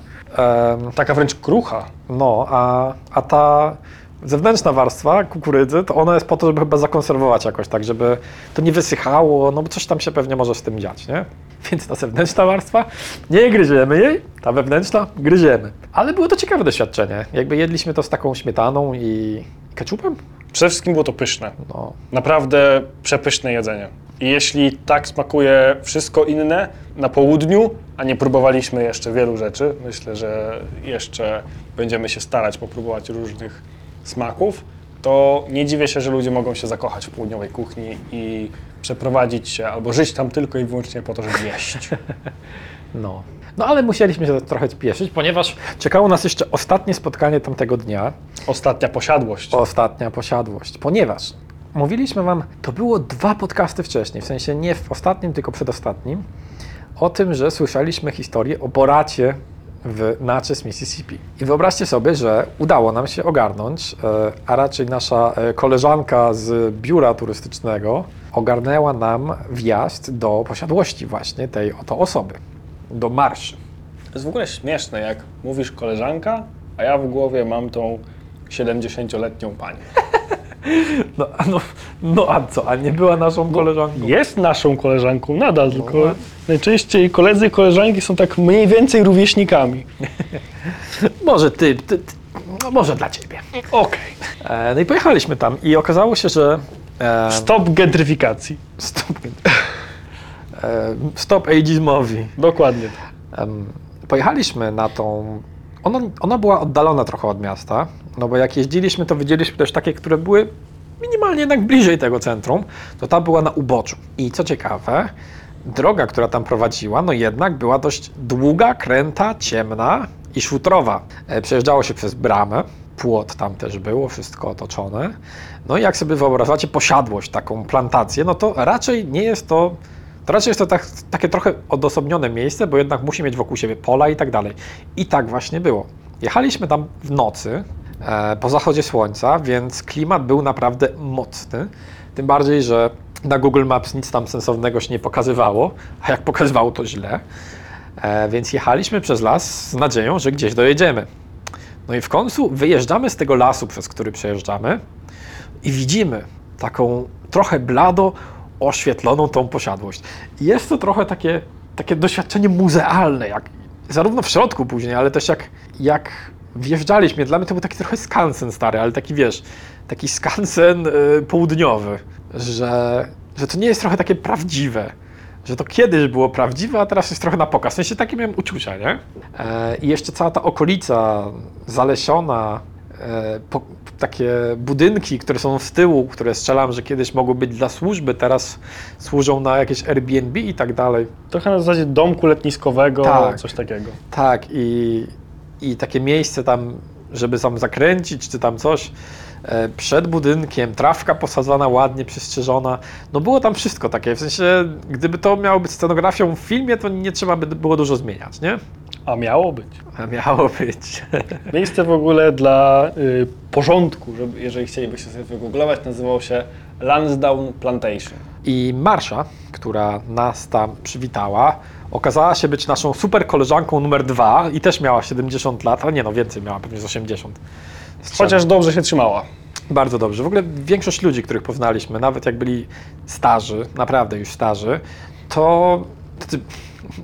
Taka wręcz krucha. no, a, a ta zewnętrzna warstwa kukurydzy, to ona jest po to, żeby chyba zakonserwować jakoś tak, żeby to nie wysychało, no bo coś tam się pewnie może z tym dziać, nie? Więc ta zewnętrzna warstwa, nie gryziemy jej, ta wewnętrzna gryziemy. Ale było to ciekawe doświadczenie. Jakby jedliśmy to z taką śmietaną i ketchupem? Przede wszystkim było to pyszne. No, Naprawdę przepyszne jedzenie. I jeśli tak smakuje wszystko inne na południu, a nie próbowaliśmy jeszcze wielu rzeczy, myślę, że jeszcze będziemy się starać popróbować różnych smaków, to nie dziwię się, że ludzie mogą się zakochać w południowej kuchni i przeprowadzić się albo żyć tam tylko i wyłącznie po to, żeby jeść. no. No ale musieliśmy się trochę spieszyć, ponieważ czekało nas jeszcze ostatnie spotkanie tamtego dnia, Ostatnia posiadłość. ostatnia posiadłość, ponieważ mówiliśmy Wam, to było dwa podcasty wcześniej, w sensie nie w ostatnim, tylko przedostatnim, o tym, że słyszeliśmy historię o Boracie w Natchez, Mississippi. I wyobraźcie sobie, że udało nam się ogarnąć, e, a raczej nasza e, koleżanka z biura turystycznego ogarnęła nam wjazd do posiadłości właśnie tej oto osoby, do marszy. To jest w ogóle śmieszne, jak mówisz koleżanka, a ja w głowie mam tą 70-letnią panią. No, a no, no a co, a nie była naszą koleżanką? Jest naszą koleżanką nadal, tylko najczęściej koledzy i koleżanki są tak mniej więcej rówieśnikami. Może ty, ty, ty no może dla ciebie. Okej. E, no i pojechaliśmy tam i okazało się, że e, Stop gentryfikacji. stop, e, stop ageizmowi. Dokładnie. Em, pojechaliśmy na tą. Ona, ona była oddalona trochę od miasta, no bo jak jeździliśmy, to widzieliśmy też takie, które były minimalnie jednak bliżej tego centrum, to ta była na uboczu. I co ciekawe, droga, która tam prowadziła, no jednak była dość długa, kręta, ciemna i szutrowa. E, Przejeżdżało się przez bramę, płot tam też było, wszystko otoczone. No i jak sobie wyobrażacie posiadłość, taką plantację, no to raczej nie jest to to raczej jest to tak, takie trochę odosobnione miejsce, bo jednak musi mieć wokół siebie pola i tak dalej. I tak właśnie było. Jechaliśmy tam w nocy, e, po zachodzie słońca, więc klimat był naprawdę mocny. Tym bardziej, że na Google Maps nic tam sensownego się nie pokazywało, a jak pokazywało, to źle. E, więc jechaliśmy przez las z nadzieją, że gdzieś dojedziemy. No i w końcu wyjeżdżamy z tego lasu, przez który przejeżdżamy i widzimy taką trochę blado oświetloną tą posiadłość. Jest to trochę takie, takie doświadczenie muzealne, jak, zarówno w środku później, ale też jak, jak wjeżdżaliśmy. Dla mnie to był taki trochę skansen stary, ale taki wiesz, taki skansen y, południowy, że, że to nie jest trochę takie prawdziwe. Że to kiedyś było prawdziwe, a teraz jest trochę na pokaz. W sensie takie miałem uczucia, nie? E, I jeszcze cała ta okolica zalesiona, po, takie budynki, które są z tyłu, które strzelam, że kiedyś mogły być dla służby, teraz służą na jakieś Airbnb i tak dalej. Trochę na zasadzie domku letniskowego, Tak. coś takiego. Tak, i, i takie miejsce tam, żeby tam zakręcić, czy tam coś. e, Przed budynkiem, trawka posadzona, ładnie przystrzyżona. No było tam wszystko takie. W sensie, gdyby to miało być scenografią w filmie, to nie trzeba by było dużo zmieniać, nie? A miało być. A miało być. Miejsce w ogóle dla y, porządku, żeby, jeżeli chcielibyście sobie wygooglować, nazywało się Lansdowne Plantation. I Marsza, która nas tam przywitała, okazała się być naszą super koleżanką numer dwa i też miała 70 lat, a nie no, więcej miała, pewnie z 80. Strzelam. Chociaż dobrze się trzymała. Bardzo dobrze. W ogóle większość ludzi, których poznaliśmy, nawet jak byli starzy, naprawdę już starzy, to tacy,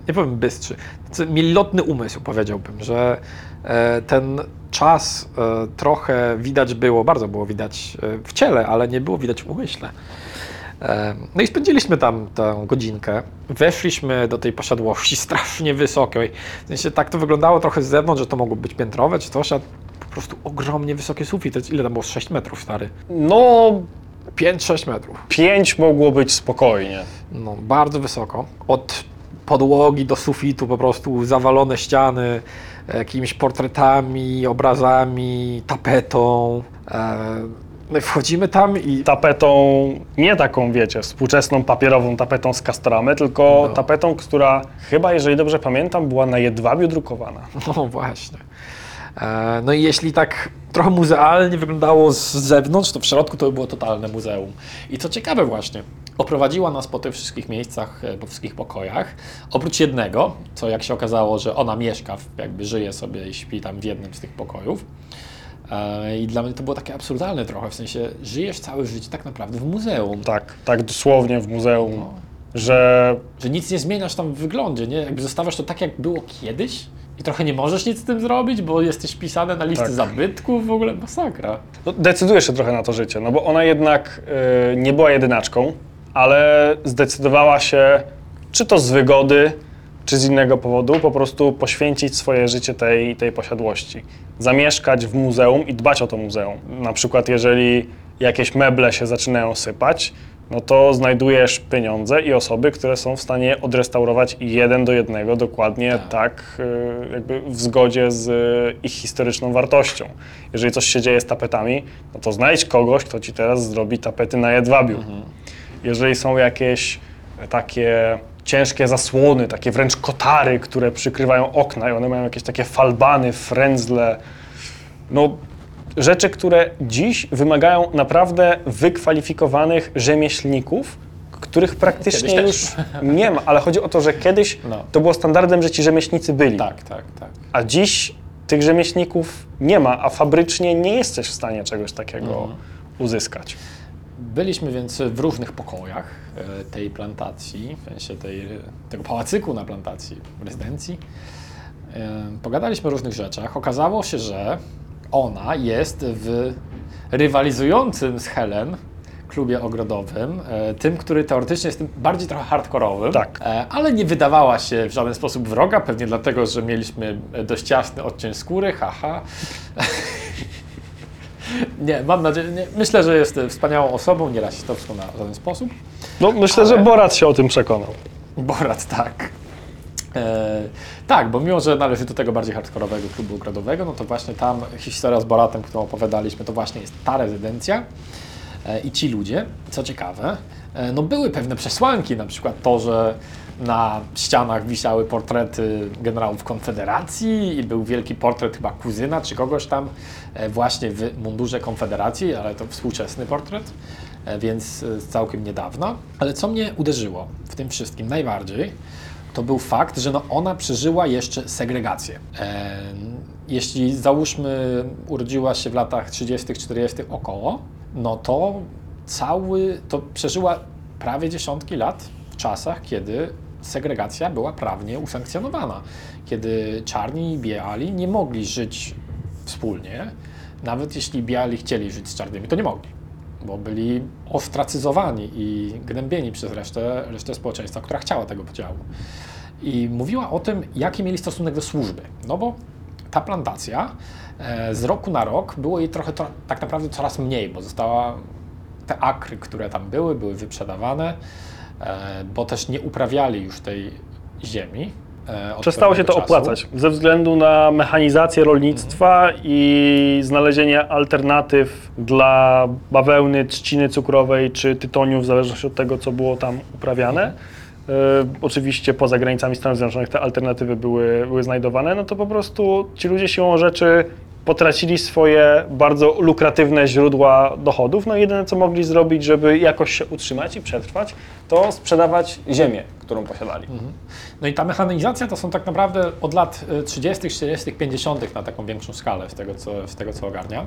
nie powiem bystrzy, tacy mieli lotny umysł, powiedziałbym, że e, ten czas e, trochę widać było, bardzo było widać e, w ciele, ale nie było widać w umyśle. No i spędziliśmy tam tę godzinkę. Weszliśmy do tej posiadłości strasznie wysokiej. W sensie tak to wyglądało trochę z zewnątrz, że to mogło być piętrowe czy coś, a po prostu ogromnie wysokie sufity. Ile tam było? 6 metrów, stary. No, 5-6 metrów. pięć mogło być spokojnie. No, bardzo wysoko. Od podłogi do sufitu po prostu zawalone ściany jakimiś portretami, obrazami, tapetą. E, No i wchodzimy tam i Tapetą, nie taką, wiecie, współczesną papierową tapetą z kastramy, tylko No. tapetą, która chyba, jeżeli dobrze pamiętam, była na jedwabiu drukowana. No właśnie. E, No i jeśli tak trochę muzealnie wyglądało z zewnątrz, to w środku to było totalne muzeum. I co ciekawe właśnie, oprowadziła nas po tych wszystkich miejscach, e, po wszystkich pokojach, oprócz jednego, co jak się okazało, że ona mieszka, jakby żyje sobie i śpi tam w jednym z tych pokojów. E, I dla mnie to było takie absurdalne trochę, w sensie żyjesz całe życie tak naprawdę w muzeum. Tak, tak dosłownie w muzeum, No. że Że nic nie zmieniasz tam w wyglądzie, nie? Jakby zostawiasz to tak, jak było kiedyś i trochę nie możesz nic z tym zrobić, bo jesteś wpisany na listy Tak. zabytków, w ogóle masakra. no, decydujesz się trochę na to życie, no bo ona jednak y, nie była jedynaczką, ale zdecydowała się, czy to z wygody, czy z innego powodu, po prostu poświęcić swoje życie tej, tej posiadłości. Zamieszkać w muzeum i dbać o to muzeum. Na przykład, jeżeli jakieś meble się zaczynają sypać, no to znajdujesz pieniądze i osoby, które są w stanie odrestaurować jeden do jednego dokładnie Tak. tak, y, jakby w zgodzie z y, ich historyczną wartością. Jeżeli coś się dzieje z tapetami, no to znajdź kogoś, kto ci teraz zrobi tapety na jedwabiu. Jeżeli są jakieś takie ciężkie zasłony, takie wręcz kotary, które przykrywają okna i one mają jakieś takie falbany, frędzle, no rzeczy, które dziś wymagają naprawdę wykwalifikowanych rzemieślników, których praktycznie już nie ma, ale chodzi o to, że kiedyś No. to było standardem, że ci rzemieślnicy byli. Tak, tak, tak. A dziś tych rzemieślników nie ma, a fabrycznie nie jesteś w stanie czegoś takiego Mhm. uzyskać. Byliśmy więc w różnych pokojach e, tej plantacji, w sensie tej, tego pałacyku na plantacji, rezydencji. E, Pogadaliśmy o różnych rzeczach. Okazało się, że ona jest w rywalizującym z Helen klubie ogrodowym, e, tym, który teoretycznie jest tym bardziej trochę hardkorowym, Tak. e, ale nie wydawała się w żaden sposób wroga, pewnie dlatego, że mieliśmy e, dość jasny odcień skóry, haha. Nie, mam nadzieję, nie, myślę, że jest wspaniałą osobą, nie rasistowską na żaden sposób. No, myślę, Ale- że Borat się o tym przekonał. Borat, tak. E, tak, bo mimo, że należy do tego bardziej hardkorowego klubu ogrodowego, no to właśnie tam historia z Boratem, którą opowiadaliśmy, to właśnie jest ta rezydencja e, i ci ludzie, co ciekawe, e, no były pewne przesłanki, na przykład to, że na ścianach wisiały portrety generałów Konfederacji i był wielki portret chyba kuzyna czy kogoś tam e, właśnie w mundurze Konfederacji, ale to współczesny portret, e, więc e, całkiem niedawna. Ale co mnie uderzyło w tym wszystkim najbardziej, to był fakt, że no ona przeżyła jeszcze segregację. E, jeśli załóżmy urodziła się w latach 30., 40. około, no to cały, to przeżyła prawie dziesiątki lat w czasach, kiedy segregacja była prawnie usankcjonowana, kiedy czarni i biali nie mogli żyć wspólnie, nawet jeśli biali chcieli żyć z czarnymi, to nie mogli bo byli ostracyzowani i gnębieni przez resztę, resztę społeczeństwa, która chciała tego podziału. I mówiła o tym, jaki mieli stosunek do służby. No bo ta plantacja e, z roku na rok było jej trochę tak naprawdę coraz mniej, bo została te akry, które tam były, były wyprzedawane, e, bo też nie uprawiali już tej ziemi. E, Przestało się to czasu. opłacać ze względu na mechanizację rolnictwa i znalezienie alternatyw dla bawełny, trzciny cukrowej czy tytoniu, w zależności od tego, co było tam uprawiane. E, oczywiście poza granicami Stanów Zjednoczonych te alternatywy były, były znajdowane, no to po prostu ci ludzie siłą rzeczy potracili swoje bardzo lukratywne źródła dochodów. No jedyne, co mogli zrobić, żeby jakoś się utrzymać i przetrwać, to sprzedawać ziemię, którą posiadali. No i ta mechanizacja to są tak naprawdę od lat y, 30., 40., 50. na taką większą skalę, z tego co, z tego, co ogarniam.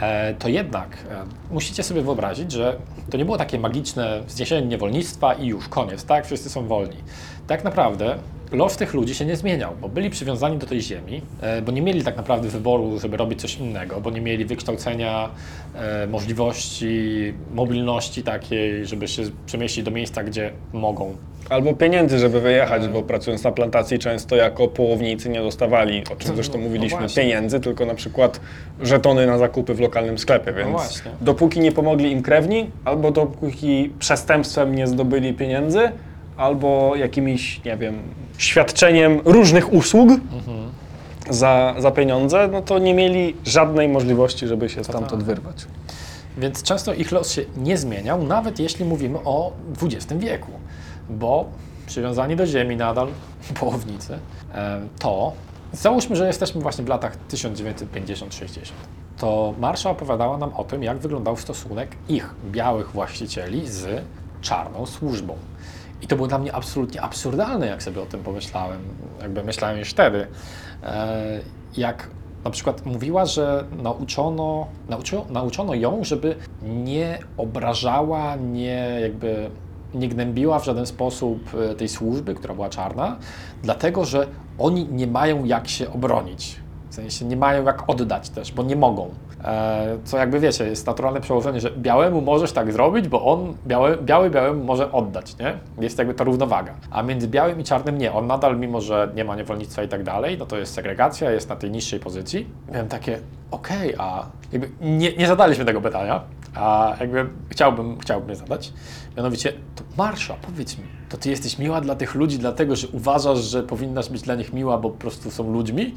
E, to jednak e, musicie sobie wyobrazić, że to nie było takie magiczne zniesienie niewolnictwa i już koniec, tak? Wszyscy są wolni. Tak naprawdę los tych ludzi się nie zmieniał, bo byli przywiązani do tej ziemi, e, bo nie mieli tak naprawdę wyboru, żeby robić coś innego, bo nie mieli wykształcenia, e, możliwości, mobilności takiej, żeby się przemieścić do miejsca, gdzie mogą Albo pieniędzy, żeby wyjechać, bo pracując na plantacji często jako połownicy nie dostawali, o czym zresztą No mówiliśmy, właśnie. pieniędzy, tylko na przykład żetony na zakupy w lokalnym sklepie, więc No dopóki nie pomogli im krewni, albo dopóki przestępstwem nie zdobyli pieniędzy, albo jakimś, nie wiem, świadczeniem różnych usług Mhm. za, za pieniądze, no to nie mieli żadnej możliwości, żeby się stamtąd wyrwać. Więc często ich los się nie zmieniał, nawet jeśli mówimy o XX wieku, bo przywiązani do ziemi nadal, połownicy, em, to załóżmy, że jesteśmy właśnie w latach 1950-60. To Marsza opowiadała nam o tym, jak wyglądał stosunek ich białych właścicieli z czarną służbą. I to było dla mnie absolutnie absurdalne, jak sobie o tym pomyślałem, jakby myślałem już wtedy, e, jak Na przykład mówiła, że nauczono, nauczono ją, żeby nie obrażała, nie jakby nie gnębiła w żaden sposób e, tej służby, która była czarna, dlatego że oni nie mają jak się obronić. W sensie nie mają jak oddać też, bo nie mogą. E, co jakby wiecie, jest naturalne przełożenie, że białemu możesz tak zrobić, bo on, biały, biały białemu może oddać, nie? Jest jakby ta równowaga. A między białym i czarnym nie. On nadal, mimo że nie ma niewolnictwa i tak dalej, no to jest segregacja, jest na tej niższej pozycji. Miałem takie, okej, a jakby nie, nie zadaliśmy tego pytania, a jakby chciałbym, chciałbym je zadać. Mianowicie, to Marsza, powiedz mi, to ty jesteś miła dla tych ludzi dlatego, że uważasz, że powinnaś być dla nich miła, bo po prostu są ludźmi?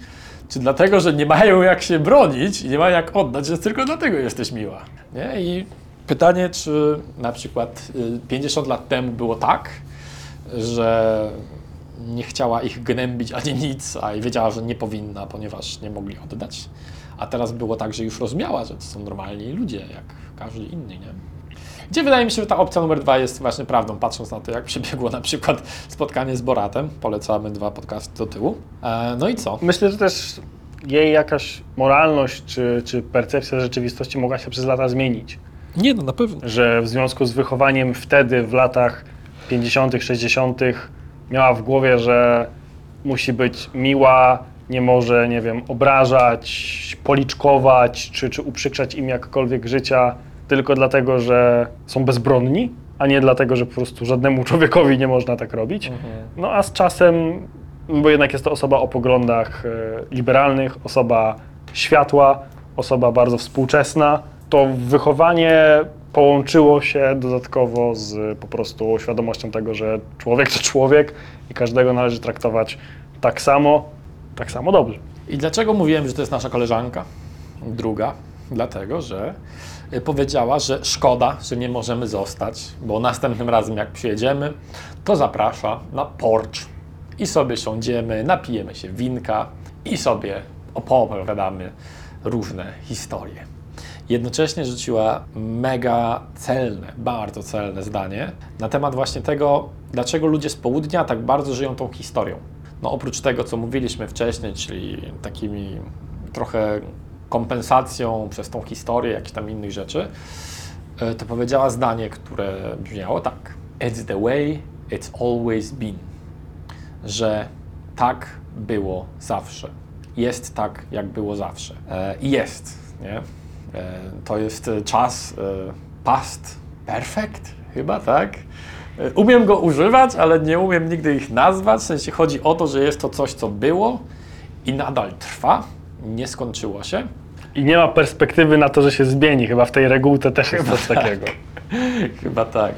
Czy dlatego, że nie mają jak się bronić i nie mają jak oddać, że tylko dlatego jesteś miła? Nie? I pytanie, czy na przykład y, 50 lat temu było tak, że nie chciała ich gnębić ani nic, a wiedziała, że nie powinna, ponieważ nie mogli oddać. A teraz było tak, że już rozumiała, że to są normalni ludzie, jak każdy inny, nie? Gdzie wydaje mi się, że ta opcja numer dwa jest właśnie prawdą, patrząc na to, jak przebiegło na przykład spotkanie z Boratem. Polecamy dwa podcasty do tyłu. E, no i co? Myślę, że też jej jakaś moralność czy, czy percepcja rzeczywistości mogła się przez lata zmienić. Nie, no na pewno. Że w związku z wychowaniem wtedy, w latach 50., 60., miała w głowie, że musi być miła, nie może, nie wiem, obrażać, policzkować czy, czy uprzykrzać im jakkolwiek życia tylko dlatego, że są bezbronni, a nie dlatego, że po prostu żadnemu człowiekowi nie można tak robić. No a z czasem, bo jednak jest to osoba o poglądach e, liberalnych, osoba światła, osoba bardzo współczesna, to wychowanie połączyło się dodatkowo z po prostu świadomością tego, że człowiek to człowiek i każdego należy traktować tak samo, tak samo dobrze. I dlaczego mówiłem, że to jest nasza koleżanka? Druga, dlatego, że y, powiedziała, że szkoda, że nie możemy zostać, bo następnym razem jak przyjedziemy, to zaprasza na porcz i sobie siądziemy, napijemy się winka i sobie opowiadamy różne historie. Jednocześnie rzuciła mega celne, bardzo celne zdanie na temat właśnie tego, dlaczego ludzie z południa tak bardzo żyją tą historią. No oprócz tego, co mówiliśmy wcześniej, czyli takimi trochę kompensacją przez tą historię, jakichś tam innych rzeczy, e, to powiedziała zdanie, które brzmiało tak. It's the way it's always been. Że tak było zawsze. Jest tak, jak było zawsze. E, I jest, nie? E, To jest czas past perfect, chyba, tak? E, Umiem go używać, ale nie umiem nigdy ich nazwać. W sensie chodzi o to, że jest to coś, co było i nadal trwa, nie skończyło się. I nie ma perspektywy na to, że się zmieni. Chyba w tej regułce też jest coś takiego. Chyba tak.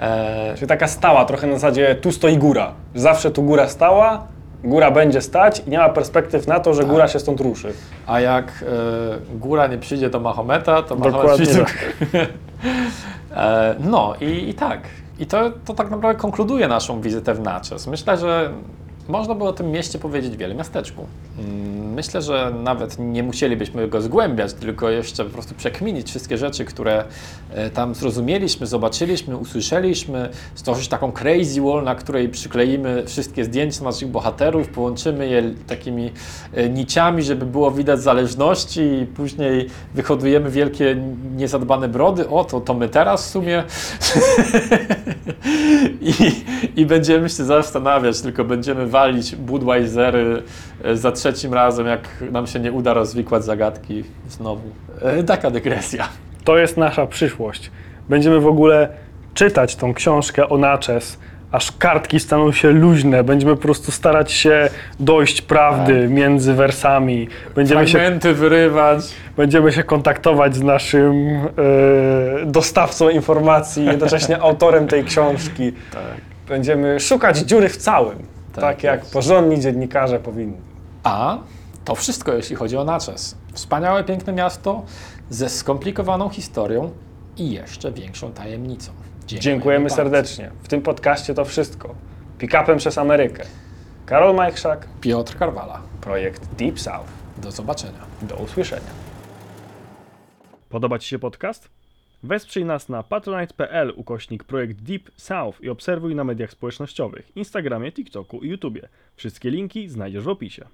E, Czyli taka stała, trochę na zasadzie tu stoi góra. Zawsze tu góra stała, góra będzie stać i nie ma perspektyw na to, że góra się stąd ruszy. a jak e, góra nie przyjdzie do Mahometa, to Mahomet Dokładnie przyjdzie. tak. E, no i, i tak. I to, to tak naprawdę konkluduje naszą wizytę w Natchez. Myślę, że można by o tym mieście powiedzieć wiele miasteczku. Mm, Myślę, że nawet nie musielibyśmy go zgłębiać, tylko jeszcze po prostu przekminić wszystkie rzeczy, które e, tam zrozumieliśmy, zobaczyliśmy, usłyszeliśmy, stworzyć taką crazy wall, na której przykleimy wszystkie zdjęcia naszych bohaterów, połączymy je takimi e, niciami, żeby było widać zależności i później wyhodujemy wielkie, niezadbane brody. O, to, to my teraz w sumie I, I będziemy się zastanawiać, tylko będziemy walić Budweisery e, za trzecim razem, jak nam się nie uda rozwikłać zagadki znowu. E, Taka dygresja. To jest nasza przyszłość. Będziemy w ogóle czytać tą książkę o Natchez, aż kartki staną się luźne. Będziemy po prostu starać się dojść prawdy między wersami. Będziemy się, Fragmenty wyrywać. będziemy się kontaktować z naszym e, dostawcą informacji, jednocześnie autorem tej książki. Tak. Będziemy szukać dziury w całym, tak, Tak jak jest. porządni dziennikarze powinni. A to wszystko, jeśli chodzi o Natchez. Wspaniałe, piękne miasto ze skomplikowaną historią i jeszcze większą tajemnicą. Dziękujemy bardzo. serdecznie. W tym podcaście to wszystko. Pick-upem przez Amerykę. Karol Majchrzak, Piotr Karwala. projekt Deep South. Do zobaczenia. Do usłyszenia. Podoba Ci się podcast? Wesprzyj nas na patronite.pl ukośnik projekt Deep South i obserwuj na mediach społecznościowych, Instagramie, TikToku i YouTubie. Wszystkie linki znajdziesz w opisie.